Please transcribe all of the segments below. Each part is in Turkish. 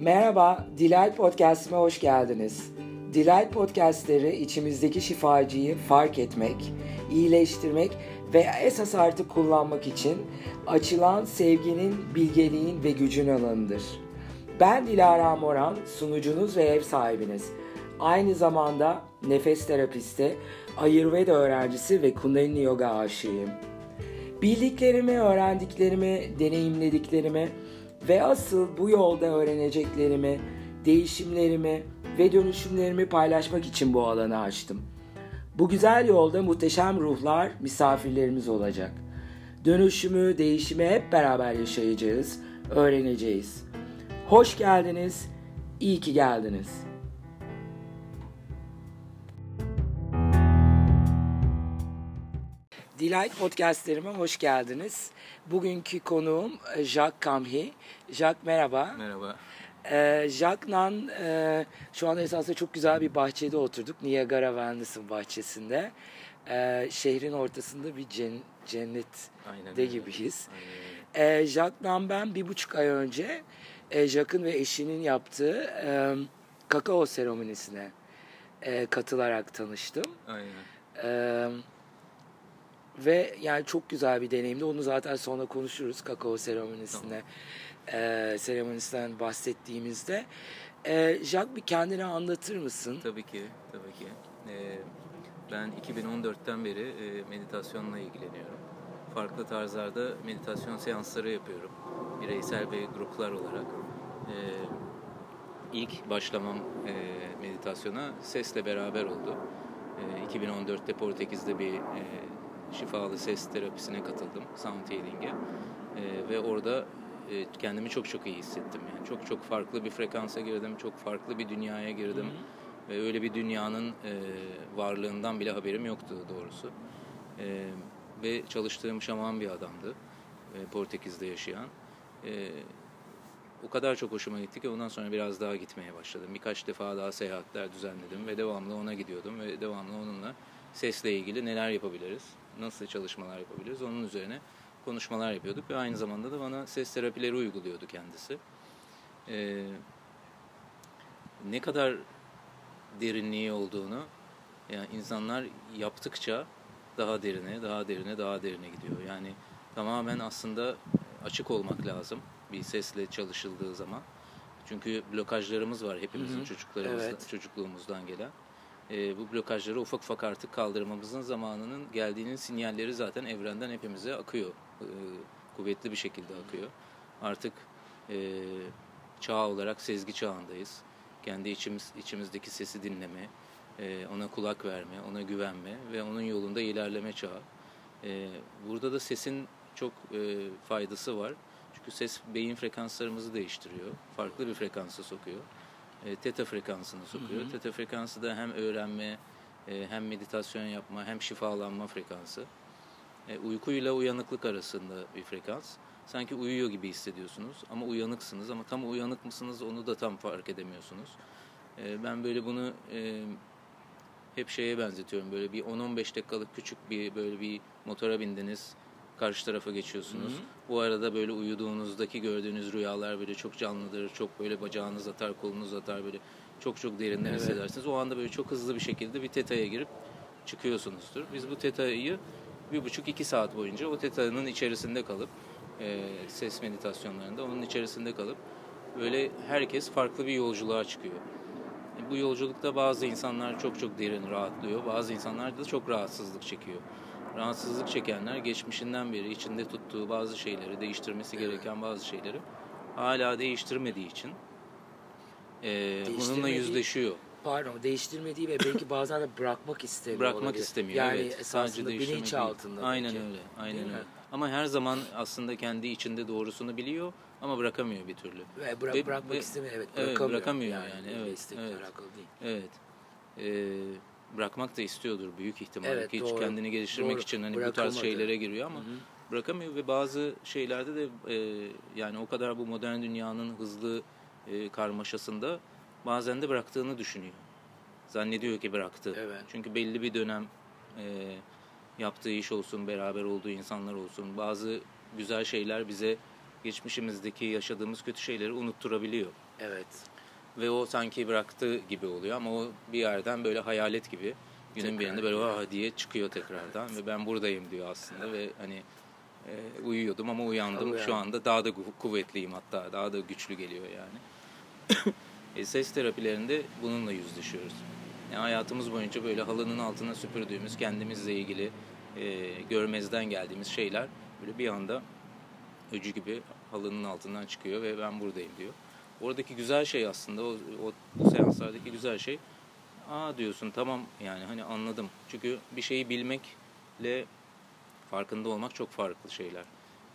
Merhaba, Delight Podcast'ime hoş geldiniz. Delight Podcast'leri içimizdeki şifacıyı fark etmek, iyileştirmek ve esas artık kullanmak için açılan sevginin, bilgeliğin ve gücün alanıdır. Ben Dilara Moran, sunucunuz ve ev sahibiniz. Aynı zamanda nefes terapisti, Ayurveda öğrencisi ve Kundalini Yoga aşığıyım. Bildiklerimi, öğrendiklerimi, deneyimlediklerimi ve asıl bu yolda öğreneceklerimi, değişimlerimi ve dönüşümlerimi paylaşmak için bu alanı açtım. Bu güzel yolda muhteşem ruhlar misafirlerimiz olacak. Dönüşümü, değişimi hep beraber yaşayacağız, öğreneceğiz. Hoş geldiniz, iyi ki geldiniz. Delight Podcast'lerime hoş geldiniz. Bugünkü konuğum e, Jacques Camhi. Jacques merhaba. Merhaba. Ee, Jacques'la e, şu anda esasında çok güzel bir bahçede oturduk. Niagara Wellness'ın bahçesinde. Ee, şehrin ortasında bir cen- cennet Aynen öyle. gibiyiz. Aynen öyle. Ee, Jacques'la ben bir buçuk ay önce e, Jacques'ın ve eşinin yaptığı e, kakao seremonisine e, katılarak tanıştım. Aynen. Ee, ve yani çok güzel bir deneyimdi. Onu zaten sonra konuşuruz kakao seremonisine, e, seremonisinden bahsettiğimizde. E, Jacques bir kendini anlatır mısın? Tabii ki, tabii ki. Ee, ben 2014'ten beri e, meditasyonla ilgileniyorum. Farklı tarzlarda meditasyon seansları yapıyorum. Bireysel ve gruplar olarak. Ee, ilk başlamam e, meditasyona sesle beraber oldu. Ee, 2014'te Portekiz'de bir e, şifalı ses terapisine katıldım. Sound Healing'e. Ee, ve orada e, kendimi çok çok iyi hissettim. Yani çok çok farklı bir frekansa girdim. Çok farklı bir dünyaya girdim. Ve öyle bir dünyanın e, varlığından bile haberim yoktu doğrusu. E, ve çalıştığım şaman bir adamdı. E, Portekiz'de yaşayan. E, o kadar çok hoşuma gitti ki ondan sonra biraz daha gitmeye başladım. Birkaç defa daha seyahatler düzenledim ve devamlı ona gidiyordum ve devamlı onunla sesle ilgili neler yapabiliriz, nasıl çalışmalar yapabiliriz onun üzerine konuşmalar yapıyorduk ve aynı zamanda da bana ses terapileri uyguluyordu kendisi. Ee, ne kadar derinliği olduğunu yani insanlar yaptıkça daha derine, daha derine, daha derine gidiyor. Yani tamamen aslında açık olmak lazım bir sesle çalışıldığı zaman. Çünkü blokajlarımız var hepimizin Hı hı. çocuklarımızda, Evet. çocukluğumuzdan gelen. Ee, bu blokajları ufak ufak artık kaldırmamızın zamanının geldiğinin sinyalleri zaten evrenden hepimize akıyor. Ee, kuvvetli bir şekilde akıyor. Artık e, çağ olarak sezgi çağındayız. Kendi içimiz içimizdeki sesi dinleme, e, ona kulak verme, ona güvenme ve onun yolunda ilerleme çağı. E, burada da sesin çok e, faydası var. Çünkü ses beyin frekanslarımızı değiştiriyor. Farklı bir frekansa sokuyor. E, teta frekansını sokuyor. Hı hı. Teta frekansı da hem öğrenme, e, hem meditasyon yapma, hem şifalanma frekansı. E, uykuyla uyanıklık arasında bir frekans. Sanki uyuyor gibi hissediyorsunuz ama uyanıksınız ama tam uyanık mısınız onu da tam fark edemiyorsunuz. E, ben böyle bunu e, hep şeye benzetiyorum. Böyle bir 10-15 dakikalık küçük bir böyle bir motora bindiniz. Karşı tarafa geçiyorsunuz. Hı hı. Bu arada böyle uyuduğunuzdaki gördüğünüz rüyalar böyle çok canlıdır. Çok böyle bacağınız atar, kolunuz atar böyle çok çok derinden Evet. hissedersiniz. O anda böyle çok hızlı bir şekilde bir teta'ya girip çıkıyorsunuzdur. Biz bu teta'yı bir buçuk iki saat boyunca o teta'nın içerisinde kalıp e, ses meditasyonlarında onun içerisinde kalıp böyle herkes farklı bir yolculuğa çıkıyor. E, Bu yolculukta bazı insanlar çok çok derin rahatlıyor. Bazı insanlar da çok rahatsızlık çekiyor. Rahatsızlık çekenler geçmişinden beri içinde tuttuğu bazı şeyleri, değiştirmesi gereken bazı şeyleri hala değiştirmediği için e, bununla yüzleşiyor. Pardon, değiştirmediği ve belki bazen de bırakmak istemiyor Bırakmak olabilir. istemiyor. Yani evet. değiştirmek bilinç altında. Aynen belki. öyle. Aynen öyle. Ama her zaman aslında kendi içinde doğrusunu biliyor ama bırakamıyor bir türlü. Ve bıra- Ve- bırakmak ve- istemiyor. Evet, evet, bırakamıyor. bırakamıyor yani, evet, evet. alakalı değil. Evet. Ee, bırakmak da istiyordur büyük ihtimalle. Evet, Hiç doğru. kendini geliştirmek Doğru. için hani bu tarz şeylere giriyor ama Hı hı. bırakamıyor ve bazı şeylerde de e, yani o kadar bu modern dünyanın hızlı e, karmaşasında bazen de bıraktığını düşünüyor. Zannediyor ki bıraktı. Evet. Çünkü belli bir dönem e, yaptığı iş olsun, beraber olduğu insanlar olsun, bazı güzel şeyler bize geçmişimizdeki yaşadığımız kötü şeyleri unutturabiliyor. Evet. Ve o sanki bıraktı gibi oluyor ama o bir yerden böyle hayalet gibi günün Tekrar birinde böyle ah diye çıkıyor tekrardan ve ben buradayım diyor aslında ve hani e, uyuyordum ama uyandım. Uyandım. Şu anda daha da ku- kuvvetliyim hatta daha da güçlü geliyor yani. e, ses terapilerinde bununla yüzleşiyoruz. Yani hayatımız boyunca böyle halının altına süpürdüğümüz kendimizle ilgili e, görmezden geldiğimiz şeyler böyle bir anda öcü gibi halının altından çıkıyor ve ben buradayım diyor. Oradaki güzel şey aslında o, o bu seanslardaki güzel şey aa diyorsun tamam yani hani anladım. Çünkü bir şeyi bilmekle farkında olmak çok farklı şeyler.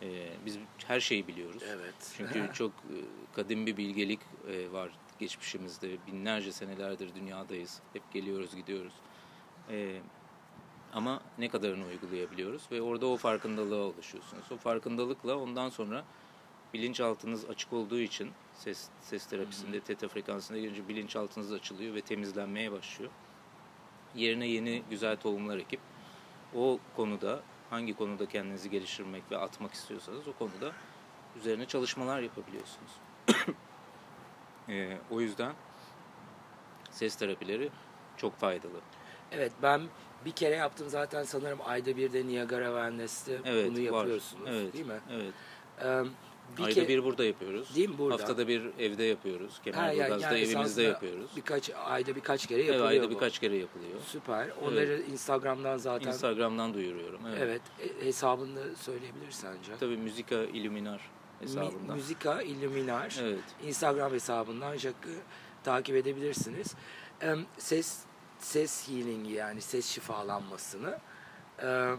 Ee, biz her şeyi biliyoruz. Evet. Çünkü çok e, kadim bir bilgelik e, var geçmişimizde. Binlerce senelerdir dünyadayız. Hep geliyoruz gidiyoruz. E, ama ne kadarını uygulayabiliyoruz ve orada o farkındalığa ulaşıyorsunuz. O farkındalıkla ondan sonra bilinçaltınız açık olduğu için ses ses terapisinde teta frekansına girince bilinçaltınız açılıyor ve temizlenmeye başlıyor. Yerine yeni güzel tohumlar ekip o konuda hangi konuda kendinizi geliştirmek ve atmak istiyorsanız o konuda üzerine çalışmalar yapabiliyorsunuz. Ee, o yüzden ses terapileri çok faydalı. Evet ben bir kere yaptım zaten sanırım ayda bir de Niagara Wellness'te Evet, bunu var. yapıyorsunuz Evet, değil mi? Evet. Ee, bir Ayda kere- bir burada yapıyoruz. Değil mi burada? Haftada bir evde yapıyoruz. Yani- Kemerburgaz'da yani evimizde yapıyoruz. Birkaç ayda birkaç kere Evet, yapılıyor ayda bu. birkaç kere yapılıyor. Süper. Onları Instagram'dan zaten Instagram'dan duyuruyorum. Evet. evet e- hesabını söyleyebilirsin ancak. Tabii Müzika Illuminar hesabından. Mi- Müzika Illuminar. Evet. Instagram hesabından Jack'ı takip edebilirsiniz. Ses ses healing'i yani ses şifalanmasını e,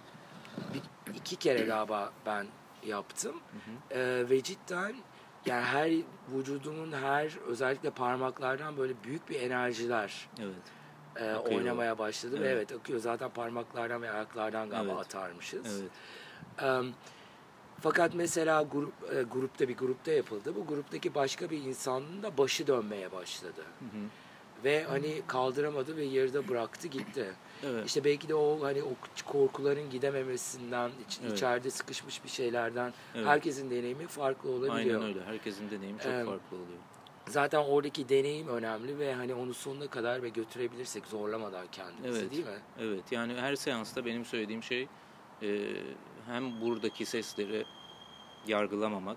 iki kere galiba ben yaptım. E, ve cidden yani her vücudumun her özellikle parmaklardan böyle büyük bir enerjiler Evet. e, Akıyor. oynamaya başladı ve Evet. evet akıyor zaten parmaklardan ve ayaklardan galiba Evet. atarmışız. Evet. Fakat mesela grup e, grupta bir grupta yapıldı. Bu gruptaki başka bir insanın da başı dönmeye başladı. Hı hı. Ve hani kaldıramadı ve yarıda bıraktı gitti. Evet. İşte belki de o hani o korkuların gidememesinden, iç- Evet. içeride sıkışmış bir şeylerden Evet. herkesin deneyimi farklı olabiliyor. Aynen öyle. Herkesin deneyimi çok Em, farklı oluyor. Zaten oradaki deneyim önemli ve hani onu sonuna kadar ve götürebilirsek zorlamadan kendimizi Evet. değil mi? Evet. Yani her seansta benim söylediğim şey e, hem buradaki sesleri yargılamamak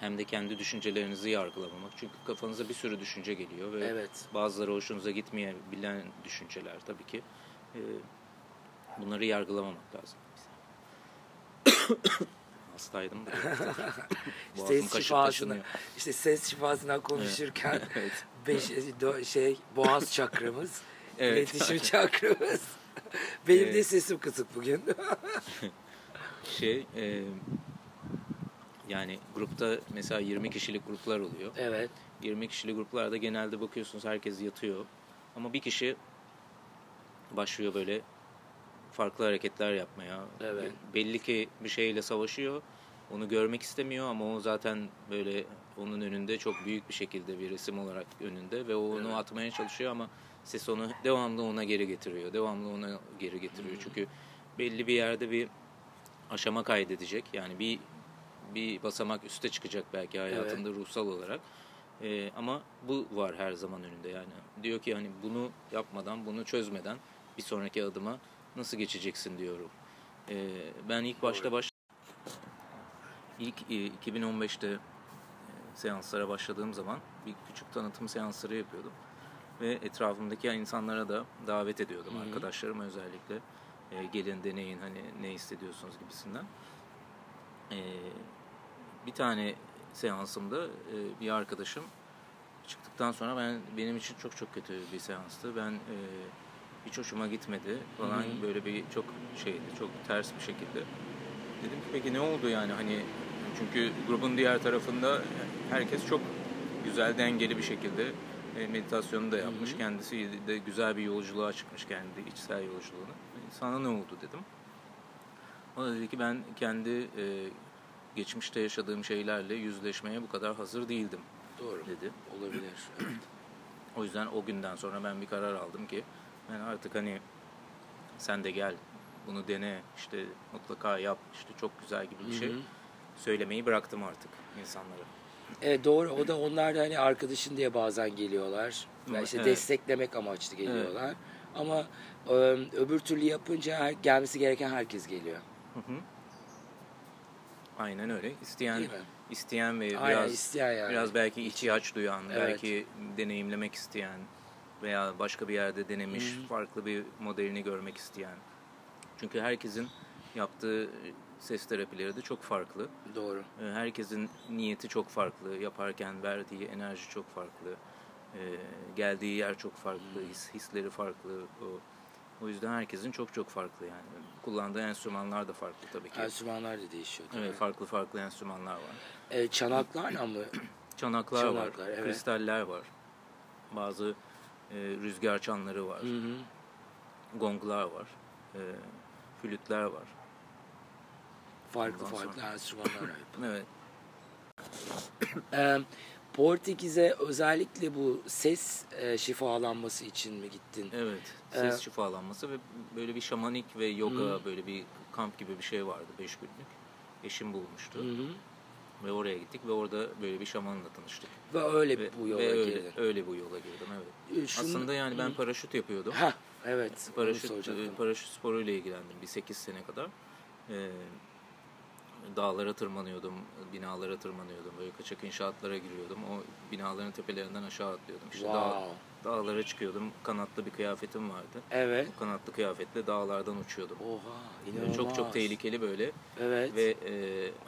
hem de kendi düşüncelerinizi yargılamamak. Çünkü kafanıza bir sürü düşünce geliyor ve Evet. bazıları hoşunuza gitmeyebilen düşünceler tabii ki. E, bunları yargılamamak lazım. Hastaydım da. Ses taşınıyor. işte ses şifasından konuşurken Evet. beş, şey boğaz çakramız, Evet. iletişim çakramız. Benim de Evet. sesim kısık bugün. Şey, e, yani grupta mesela 20 kişilik gruplar oluyor. evet. 20 kişilik gruplarda genelde bakıyorsunuz herkes yatıyor. Ama bir kişi başlıyor böyle farklı hareketler yapmaya. Evet. Belli ki bir şeyle savaşıyor. Onu görmek istemiyor ama o zaten böyle onun önünde çok büyük bir şekilde bir resim olarak önünde ve onu Evet. atmaya çalışıyor ama ses onu devamlı ona geri getiriyor. Devamlı ona geri getiriyor. Hmm. Çünkü belli bir yerde bir aşama kaydedecek. Yani bir bir basamak üste çıkacak belki hayatında ruhsal olarak. Ee, ama bu var her zaman önünde yani. Diyor ki hani bunu yapmadan, bunu çözmeden bir sonraki adıma nasıl geçeceksin diyorum. Ee, ben ilk başta baş ilk e, 2015'te e, seanslara başladığım zaman bir küçük tanıtım seansları yapıyordum ve etrafımdaki insanlara da davet ediyordum Hı hı. arkadaşlarıma özellikle E, gelin deneyin hani ne hissediyorsunuz gibisinden. E, bir tane seansımda e, bir arkadaşım çıktıktan sonra ben benim için çok çok kötü bir seanstı. Ben e, hiç hoşuma gitmedi falan Hı hı. böyle bir çok şeydi çok ters bir şekilde. Dedim ki peki ne oldu yani hani çünkü grubun diğer tarafında herkes çok güzel dengeli bir şekilde e, meditasyonu da yapmış. Hı hı. Kendisi de güzel bir yolculuğa çıkmış kendi içsel yolculuğunu. Sana ne oldu dedim. O da dedi ki ben kendi e, geçmişte yaşadığım şeylerle yüzleşmeye bu kadar hazır değildim Doğru. dedi. Olabilir. Evet. O yüzden o günden sonra ben bir karar aldım ki ben artık hani sen de gel bunu dene işte mutlaka yap işte çok güzel gibi bir şey söylemeyi bıraktım artık insanlara. Evet doğru. O da onlar da hani arkadaşın diye bazen geliyorlar. Ve işte Evet. desteklemek amaçlı geliyorlar. Ama e, öbür türlü yapınca gelmesi gereken herkes geliyor. Hı hı. Aynen öyle. İsteyen isteyen ve Aynen, biraz isteyen yani. biraz belki ihtiyaç duyan, Evet. belki deneyimlemek isteyen veya başka bir yerde denemiş, farklı bir modelini görmek isteyen. Çünkü herkesin yaptığı ses terapileri de çok farklı. Doğru. Ee, Herkesin niyeti çok farklı, yaparken verdiği enerji çok farklı, Ee, geldiği yer çok farklı, his, hisleri farklı. O, o yüzden herkesin çok çok farklı yani. Kullandığı enstrümanlar da farklı tabii ki. Enstrümanlar da değişiyor. tabii. Evet, farklı farklı enstrümanlar var. E, çanaklarla mı? Çanaklar, Çanaklar, var, evet. kristaller var. Bazı e, rüzgar çanları var, Hı hı. gonglar var, e, flütler var. Farklı Ondan farklı sonra- enstrümanlar. Evet, E, Portekiz'e özellikle bu ses e, şifalanması için mi gittin? evet. Ee, Ses şifalanması ve böyle bir şamanik ve yoga böyle bir kamp gibi bir şey vardı 5 günlük. Eşim bulmuştu. Hı hı. Ve oraya gittik ve orada böyle bir şamanla tanıştık. Ve öyle Ve, bu yola ve öyle, girdin. öyle bu yola girdim evet. E, şunu- Aslında yani ben paraşüt yapıyordum. Ha evet. Paraşüt, e, paraşüt sporuyla ilgilendim bir 8 sene kadar. Ee, dağlara tırmanıyordum, binalara tırmanıyordum. Böyle kaçak inşaatlara giriyordum. O binaların tepelerinden aşağı atlıyordum. İşte dağ, Wow. dağlara çıkıyordum. Kanatlı bir kıyafetim vardı. Evet. O kanatlı kıyafetle dağlardan uçuyordum. Oha inanılmaz. çok çok tehlikeli böyle. Evet. Ve e,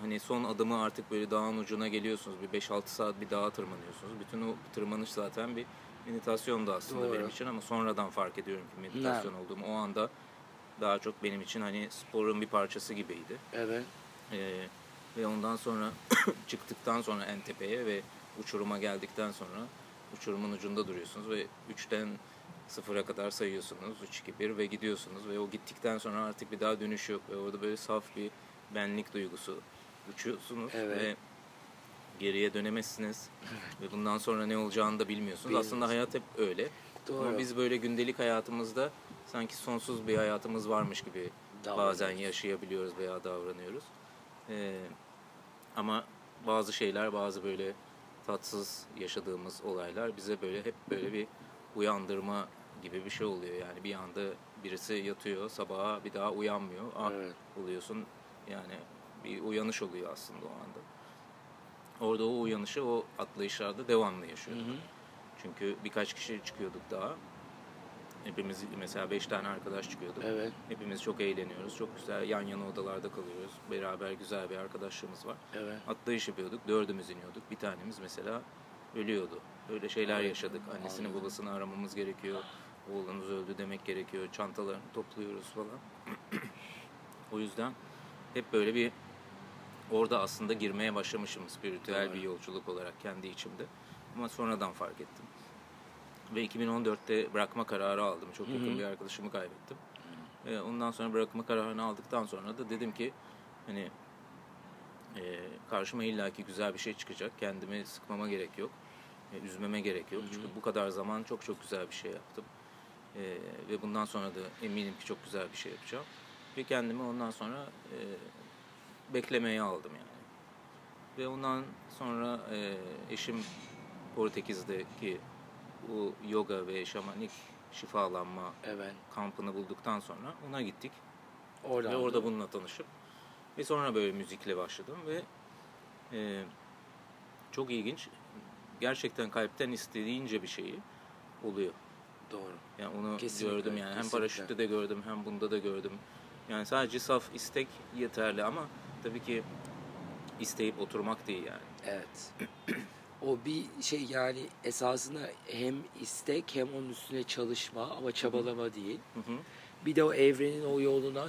hani son adımı artık böyle dağın ucuna geliyorsunuz. Bir 5-6 saat bir dağa tırmanıyorsunuz. Bütün o tırmanış zaten bir meditasyon da aslında Doğru. benim için ama sonradan fark ediyorum ki meditasyon olduğumu. O anda daha çok benim için hani sporun bir parçası gibiydi. Evet. E, ve ondan sonra çıktıktan sonra en tepeye ve uçuruma geldikten sonra uçurumun ucunda duruyorsunuz ve 3'ten sıfıra kadar sayıyorsunuz. 3, 2, 1 ve gidiyorsunuz ve o gittikten sonra artık bir daha dönüş yok ve orada böyle saf bir benlik duygusu uçuyorsunuz Evet. ve geriye dönemezsiniz ve bundan sonra ne olacağını da bilmiyorsunuz. Bilmiyoruz. Aslında hayat hep öyle. Doğru. Ama biz böyle gündelik hayatımızda sanki sonsuz bir hayatımız varmış gibi bazen yaşayabiliyoruz veya davranıyoruz. Ee, ama bazı şeyler, bazı böyle tatsız yaşadığımız olaylar bize böyle hep böyle bir uyandırma gibi bir şey oluyor. Yani bir anda birisi yatıyor, sabaha bir daha uyanmıyor. Ah Evet. oluyorsun. Yani bir uyanış oluyor aslında o anda. Orada o uyanışı o atlayışlarda devamlı yaşıyorduk. Çünkü birkaç kişi çıkıyorduk daha. Hepimiz mesela beş tane arkadaş çıkıyorduk. Evet. Hepimiz çok eğleniyoruz. Çok güzel yan yana odalarda kalıyoruz. Beraber güzel bir arkadaşlığımız var. Evet. Atlayış yapıyorduk. Dördümüz iniyorduk. Bir tanemiz mesela ölüyordu. Böyle şeyler yaşadık. Annesini Anladım. babasını aramamız gerekiyor. Oğlunuz öldü demek gerekiyor. Çantalarını topluyoruz falan. o yüzden hep böyle bir orada aslında girmeye başlamışım spiritüel Doğru. bir yolculuk olarak kendi içimde. Ama sonradan fark ettim. Ve 2014'te bırakma kararı aldım. Çok yakın bir arkadaşımı kaybettim. Ve ondan sonra bırakma kararını aldıktan sonra da dedim ki hani e, karşıma illaki güzel bir şey çıkacak. Kendimi sıkmama gerek yok. E, üzmeme gerek yok. Çünkü bu kadar zaman çok çok güzel bir şey yaptım. E, ve bundan sonra da eminim ki çok güzel bir şey yapacağım. Ve kendimi ondan sonra e, beklemeye aldım yani. Ve ondan sonra e, eşim Portekiz'deki bu yoga ve şamanik şifalanma Evet. kampını bulduktan sonra ona gittik. Oradan. Ve orada bununla tanışıp ve sonra böyle müzikle başladım ve e, çok ilginç. Gerçekten kalpten istediğince bir şeyi oluyor. Doğru. Yani onu Kesinlikle, gördüm yani hem kesinlikle. paraşütte de gördüm hem bunda da gördüm. Yani sadece saf istek yeterli ama tabii ki isteyip oturmak değil yani. Evet. O bir şey yani esasında hem istek hem onun üstüne çalışma ama çabalama değil. Hı hı. Bir de o evrenin o yoluna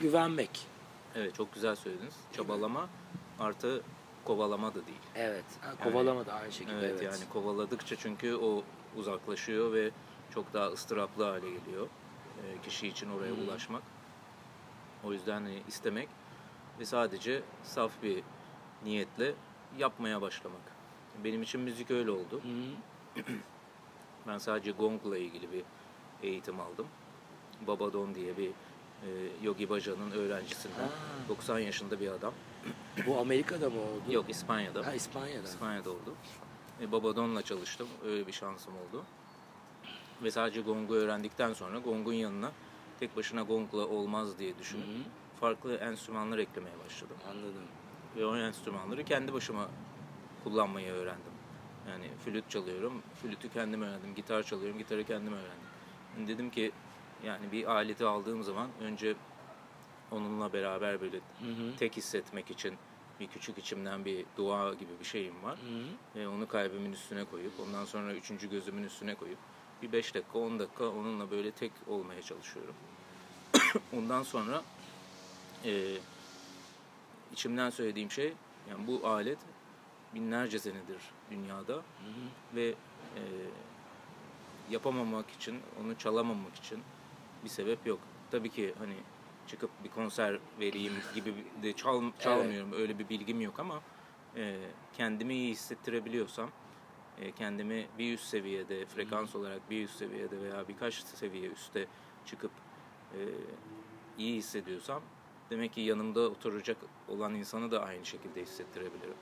güvenmek. Evet çok güzel söylediniz. Çabalama artı kovalama da değil. Evet. Ha, kovalama da aynı şekilde. Evet, Evet, yani kovaladıkça çünkü o uzaklaşıyor ve çok daha ıstıraplı hale geliyor e, kişi için oraya ulaşmak. O yüzden hani istemek ve sadece saf bir niyetle yapmaya başlamak. Benim için müzik öyle oldu. Ben sadece gongla ilgili bir eğitim aldım. Babadon diye bir e, Yogi Baja'nın öğrencisinden. Ha. 90 yaşında bir adam. Bu Amerika'da mı oldu? Yok İspanya'da. Ha İspanya'da. İspanya'da oldu. E, Babadon'la çalıştım. Öyle bir şansım oldu. Ve sadece gongu öğrendikten sonra gongun yanına tek başına gongla olmaz diye düşünüp Hı hı. farklı enstrümanlar eklemeye başladım. Anladım. Ve o enstrümanları kendi başıma kullanmayı öğrendim. Yani flüt çalıyorum, flütü kendim öğrendim. Gitar çalıyorum, gitarı kendim öğrendim. Yani dedim ki yani bir aleti aldığım zaman önce onunla beraber böyle Hı hı. tek hissetmek için bir küçük içimden bir dua gibi bir şeyim var. Hı hı. Ve onu kalbimin üstüne koyup ondan sonra üçüncü gözümün üstüne koyup bir 5 dakika 10 dakika onunla böyle tek olmaya çalışıyorum. ondan sonra e, içimden söylediğim şey yani bu alet binlerce senedir dünyada Hı hı. ve e, yapamamak için, onu çalamamak için bir sebep yok. Tabii ki hani çıkıp bir konser vereyim gibi de çal, çalmıyorum. Öyle bir bilgim yok ama e, kendimi iyi hissettirebiliyorsam, e, kendimi bir üst seviyede, frekans olarak bir üst seviyede veya birkaç seviye üste çıkıp e, iyi hissediyorsam demek ki yanımda oturacak olan insanı da aynı şekilde hissettirebilirim.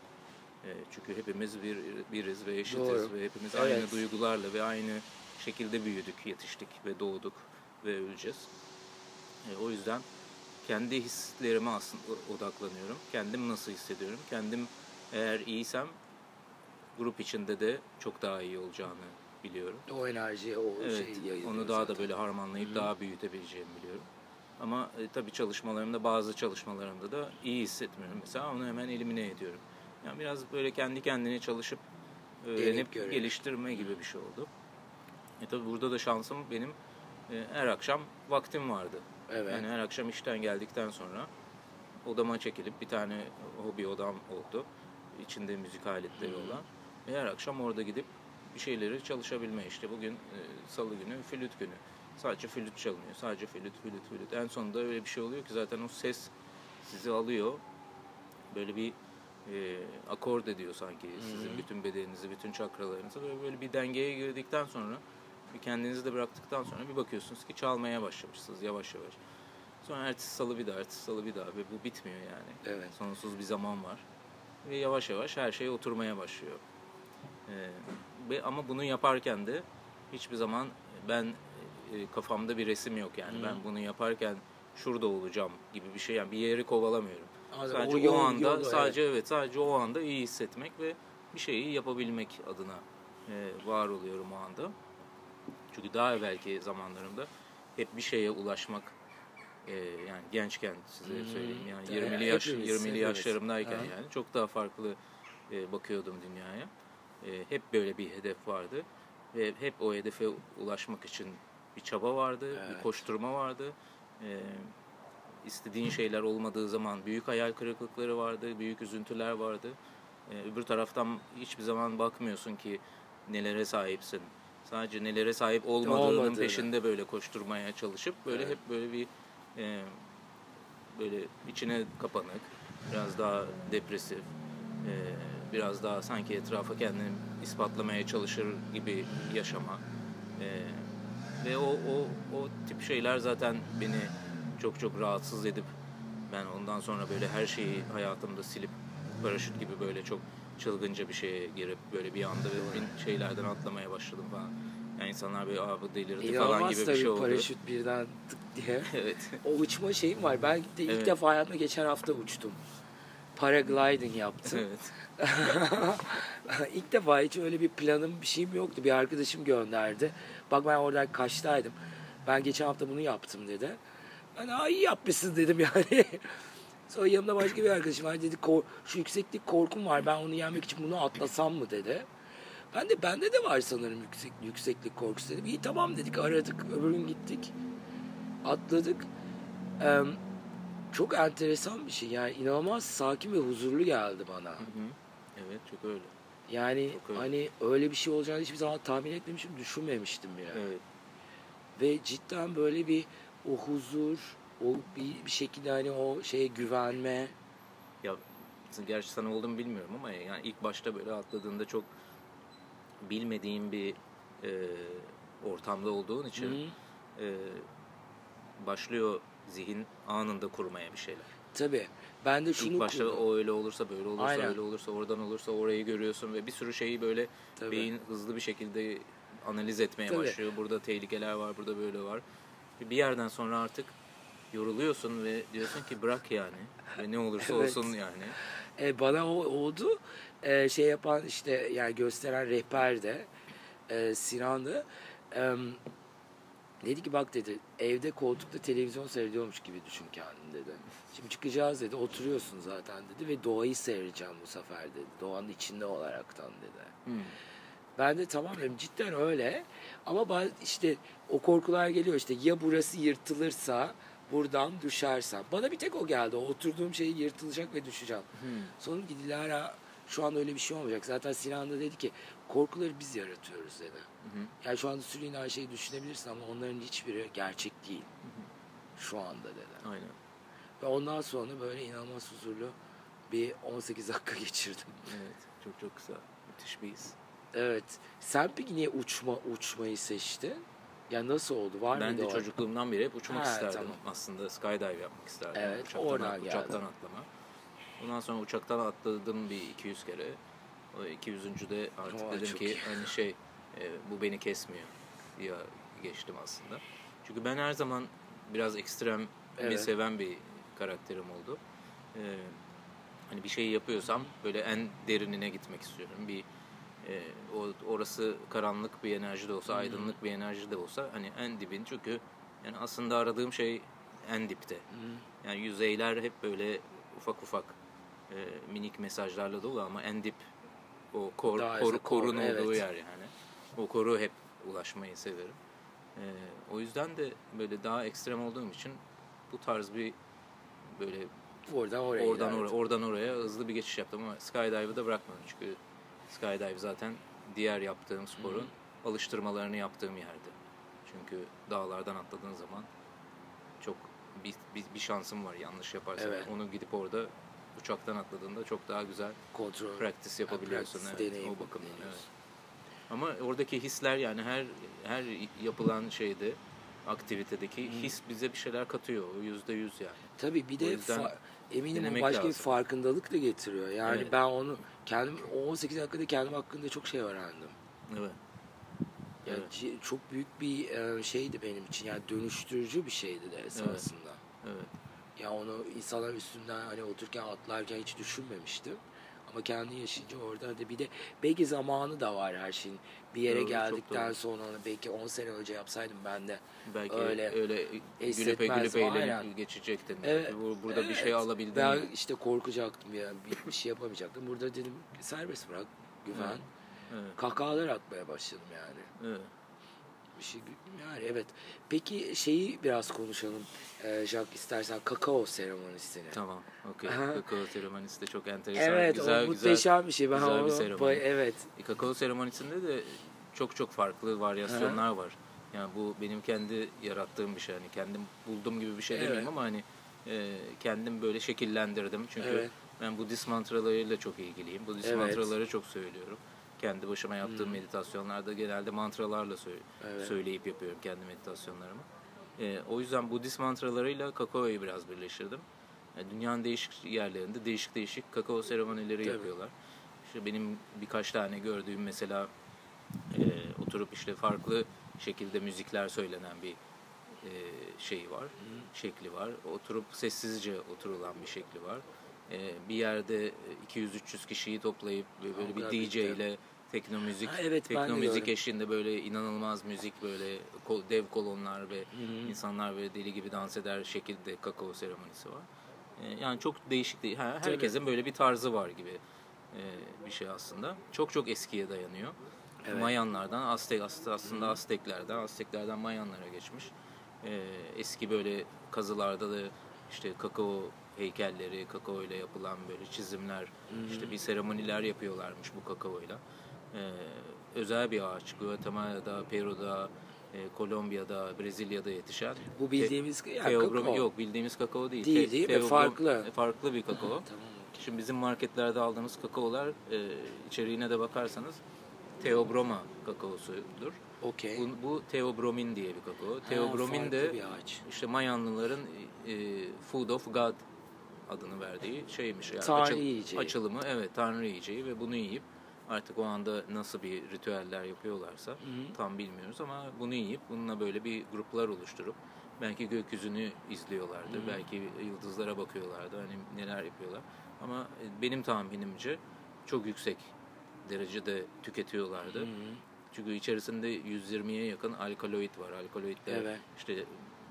E, çünkü hepimiz bir biriz ve eşitiz Doğru. ve hepimiz Evet. aynı duygularla ve aynı şekilde büyüdük, yetiştik ve doğduk ve öleceğiz. E, o yüzden kendi hislerime aslında odaklanıyorum. Kendim nasıl hissediyorum? Kendim eğer iyiysem grup içinde de çok daha iyi olacağını biliyorum. O enerji, o Evet, şey yayılıyor onu daha da zaten. böyle harmanlayıp daha büyütebileceğimi biliyorum. Ama e, tabii çalışmalarımda bazı çalışmalarımda da iyi hissetmiyorum. Mesela onu hemen elimine ediyorum. Yani biraz böyle kendi kendine çalışıp öğrenip geliştirme gibi bir şey oldu. E tabii burada da şansım benim e, her akşam vaktim vardı. Evet. Yani her akşam işten geldikten sonra odama çekilip bir tane hobi odam oldu. İçinde müzik aletleri olan. Ve her akşam orada gidip bir şeyleri çalışabilme işte. Bugün e, salı günü flüt günü. Sadece flüt çalınıyor. Sadece flüt, flüt, flüt. En sonunda öyle bir şey oluyor ki zaten o ses sizi alıyor. Böyle bir e, akord ediyor sanki sizin bütün bedeninizi, bütün çakralarınızı. Böyle, böyle bir dengeye girdikten sonra kendinizi de bıraktıktan sonra bir bakıyorsunuz ki çalmaya başlamışsınız yavaş yavaş. Sonra ertesi salı bir daha, ertesi salı bir daha ve bu bitmiyor yani. Evet. Sonsuz bir zaman var. Ve yavaş yavaş her şey oturmaya başlıyor. Ee, ve ama bunu yaparken de hiçbir zaman ben e, kafamda bir resim yok yani. Hı. Ben bunu yaparken şurada olacağım gibi bir şey yani bir yeri kovalamıyorum. Ama Sadece o, yol- anda yolu, sadece evet. sadece o anda iyi hissetmek ve bir şeyi yapabilmek adına e, var oluyorum o anda. Çünkü daha evvelki zamanlarımda hep bir şeye ulaşmak e, yani gençken size söyleyeyim yani Evet, 20'li yaş hepimiz, 20'li hepimiz. yaşlarımdayken Aha. yani çok daha farklı e, bakıyordum dünyaya. E, hep böyle bir hedef vardı ve hep o hedefe ulaşmak için bir çaba vardı, bir Evet. koşturma vardı. E, istediğin şeyler olmadığı zaman büyük hayal kırıklıkları vardı, büyük üzüntüler vardı. E, öbür taraftan hiçbir zaman bakmıyorsun ki nelere sahipsin. Sadece nelere sahip olmadığının Olmadığını. peşinde böyle koşturmaya çalışıp böyle Evet. hep böyle bir e, böyle içine kapanık, biraz daha depresif, e, biraz daha sanki etrafa kendini ispatlamaya çalışır gibi yaşama. E, ve o, o, o tip şeyler zaten beni çok çok rahatsız edip ben ondan sonra böyle her şeyi hayatımda silip paraşüt gibi böyle çok çılgınca bir şeye girip böyle bir anda bin şeylerden atlamaya başladım falan. Yani insanlar böyle abi delirdi falan İnanılmaz gibi bir şey oldu. paraşüt birden tık diye. evet. O uçma şeyim var. Ben de ilk Evet. defa hayatımda geçen hafta uçtum. Paragliding yaptım. evet. İlk defa hiç öyle bir planım bir şeyim yoktu. Bir arkadaşım gönderdi. Bak ben orada kaçtaydım. Ben geçen hafta bunu yaptım dedi. Ben Aa, iyi yapmışsın dedim yani. Sonra yanımda başka bir arkadaşım var dedi "Kor- şu yükseklik korkum var ben onu yenmek için bunu atlasam mı dedi. Ben de bende de var sanırım yüksek, yükseklik korkusu dedim. İyi tamam dedik aradık öbür gün gittik. Atladık. Eee, çok enteresan bir şey yani inanılmaz sakin ve huzurlu geldi bana. Hı hı. Evet çok öyle. Yani Çok hani öyle bir şey olacağını hiçbir zaman tahmin etmemiştim, düşünmemiştim bile. Evet. Ve cidden böyle bir o huzur, o bir, bir şekilde hani o şeye güvenme. Ya gerçi sana oldu mu bilmiyorum ama yani ilk başta böyle atladığında çok bilmediğin bir e, ortamda olduğun için e, başlıyor zihin anında kurmaya bir şeyler. Tabii. Ben de şunu İlk başta o öyle olursa böyle olursa Aynen. öyle olursa oradan olursa orayı görüyorsun ve bir sürü şeyi böyle Tabii. beyin hızlı bir şekilde analiz etmeye Tabii. başlıyor. Burada tehlikeler var, burada böyle var. Bir yerden sonra artık yoruluyorsun ve diyorsun ki bırak yani. Ve ne olursa Evet. olsun yani. E, bana o oldu. E, şey yapan işte yani gösteren rehber de e, Sinan'dı. E, dedi ki bak dedi evde koltukta televizyon seyrediyormuş gibi düşün kendini dedi. Şimdi çıkacağız dedi oturuyorsun zaten dedi ve doğayı seyredeceğim bu sefer dedi. Doğanın içinde olaraktan dedi. Hmm. Ben de tamam dedim cidden öyle. Ama bazı işte o korkular geliyor işte ya burası yırtılırsa buradan düşersem. Bana bir tek o geldi. O oturduğum şey yırtılacak ve düşeceğim. Hmm. Sonra Dilara şu an öyle bir şey olmayacak. Zaten Sinan da dedi ki korkuları biz yaratıyoruz dedi. Hı hı. Yani şu anda sürüyün her şeyi düşünebilirsin ama onların hiçbiri gerçek değil. Şu anda dedi. Aynen. Ve ondan sonra böyle inanılmaz huzurlu bir 18 dakika geçirdim. Evet. Çok çok güzel. Müthiş bir his. Evet. Sen peki niye uçma uçmayı seçtin? Yani nasıl oldu? Var Ben mıydı de o? çocukluğumdan beri hep uçmak Ha, isterdim. tamam. Aslında skydive yapmak isterdim. Evet, uçaktan, oradan uçaktan atlama. Ondan sonra uçaktan atladım bir 200 kere. O 200. de artık Aa, dedim ki iyi. hani şey e, bu beni kesmiyor diye geçtim aslında. Çünkü ben her zaman biraz ekstrem bir Evet. seven bir karakterim oldu. E, hani bir şey yapıyorsam böyle en derinine gitmek istiyorum. Bir e, o orası karanlık bir enerji de olsa, Hmm. aydınlık bir enerji de olsa hani en dibin çünkü yani aslında aradığım şey en dipte. Hı. Yani yüzeyler hep böyle ufak ufak e, minik mesajlarla dolu ama en dip o kor, Daha kor- korun olduğu evet. yer yani. O koru hep ulaşmayı severim. E, o yüzden de böyle daha ekstrem olduğum için bu tarz bir böyle Oradan oraya oradan oraya oradan oraya hızlı bir geçiş yaptım ama skydive'ı da bırakmadım çünkü skydive zaten diğer yaptığım sporun alıştırmalarını yaptığım yerdi. Çünkü dağlardan atladığın zaman çok bir, bir, bir şansın var yanlış yaparsan. Evet. Onu gidip orada uçaktan atladığında çok daha güzel Kontrol. practice yapabiliyorsun. practice, evet, deneyim o bakımdan. Evet. Ama oradaki hisler yani her her yapılan şeyde aktivitedeki his bize bir şeyler katıyor. O yüzde yüz yani. Tabii bir de fa- eminim başka bir lazım. farkındalık da getiriyor. Yani Evet. ben onu kendim o 18 dakikada kendim hakkında çok şey öğrendim. Evet. Yani Evet. çok büyük bir e, şeydi benim için. Yani dönüştürücü bir şeydi de esasında. Evet. Ya onu insanlar üstünden hani otururken atlarken hiç düşünmemiştim. Kendi yaşayınca orada da bir de belki zamanı da var her şeyin. Bir yere Doğru, geldikten sonra belki 10 sene önce yapsaydım ben de Belki Öyle öyle, gülüpe aynen. eğlenip geçecektin. Evet, Bu- Burada bir şey evet. alabildin. ben işte korkacaktım ya bir, bir şey yapamayacaktım. Burada dedim serbest bırak güven. Evet. Evet. Kahkahalar atmaya başladım yani. Evet. Bir şey yani evet. Peki şeyi biraz konuşalım. Ee, Jack istersen kakao seremonisini. Tamam. Okey. Aha. Kakao seremonisi de çok enteresan. Evet güzel, o muhteşem bir şey. Ben güzel bir seremoni. evet. E, kakao seremonisinde de çok çok farklı varyasyonlar var. Yani bu benim kendi yarattığım bir şey. Hani kendim buldum gibi bir şey Evet. demeyeyim ama hani e, kendim böyle şekillendirdim. Çünkü Evet. ben Budist mantralarıyla çok ilgiliyim. Budist Evet. mantraları çok söylüyorum. Kendi başıma yaptığım meditasyonlarda genelde mantralarla sö- Evet. söyleyip yapıyorum kendi meditasyonlarımı. E, o yüzden Budist mantralarıyla kakaoyu biraz birleştirdim. Yani dünyanın değişik yerlerinde değişik değişik kakao seremonileri Tabii. yapıyorlar. İşte benim birkaç tane gördüğüm mesela e, oturup işte farklı şekilde müzikler söylenen bir e, şey var, şekli var. Oturup sessizce oturulan bir şekli var. E, bir yerde 200-300 kişiyi toplayıp böyle bir DJ ile tekno müzik, Ha, evet, tekno müzik eşliğinde böyle inanılmaz müzik böyle kol- dev kolonlar ve insanlar böyle deli gibi dans eder şekilde kakao seremonisi var. E, yani çok değişik değil. Ha, Tabii. herkesin böyle bir tarzı var gibi e, bir şey aslında. Çok çok eskiye dayanıyor. Evet. Mayanlardan, Aztek aslında, aslında Azteklerden, Azteklerden Mayanlara geçmiş. E, eski böyle kazılarda da işte kakao heykelleri, kakao ile yapılan böyle çizimler, işte bir seremoniler yapıyorlarmış bu kakaoyla. E, özel bir ağaç. Guatemala'da, Peru'da, e, Kolombiya'da, Brezilya'da yetişen. Bu bildiğimiz Fe- ya, kakao. yok bildiğimiz kakao değil. Değil, değil mi? Feobrom- Farklı. e, Farklı bir kakao. Tamam. Şimdi bizim marketlerde aldığımız kakaolar e, içeriğine de bakarsanız Theobroma kakaosudur. Okey. Bu, bu Theobromin diye bir kakao. Ha, Theobromin farklı de bir ağaç. işte Mayanlıların e, Food of God adını verdiği şeymiş. Yani Tanrı yiyeceği. Açılımı evet Tanrı yiyeceği ve bunu yiyip artık o anda nasıl bir ritüeller yapıyorlarsa tam bilmiyoruz ama bunu yiyip bununla böyle bir gruplar oluşturup belki gökyüzünü izliyorlardı. Belki yıldızlara bakıyorlardı. Hani neler yapıyorlar. Ama e, benim tahminimce çok yüksek derecede tüketiyorlardı. Çünkü içerisinde 120'ye yakın alkaloid var. Alkaloidler Evet. işte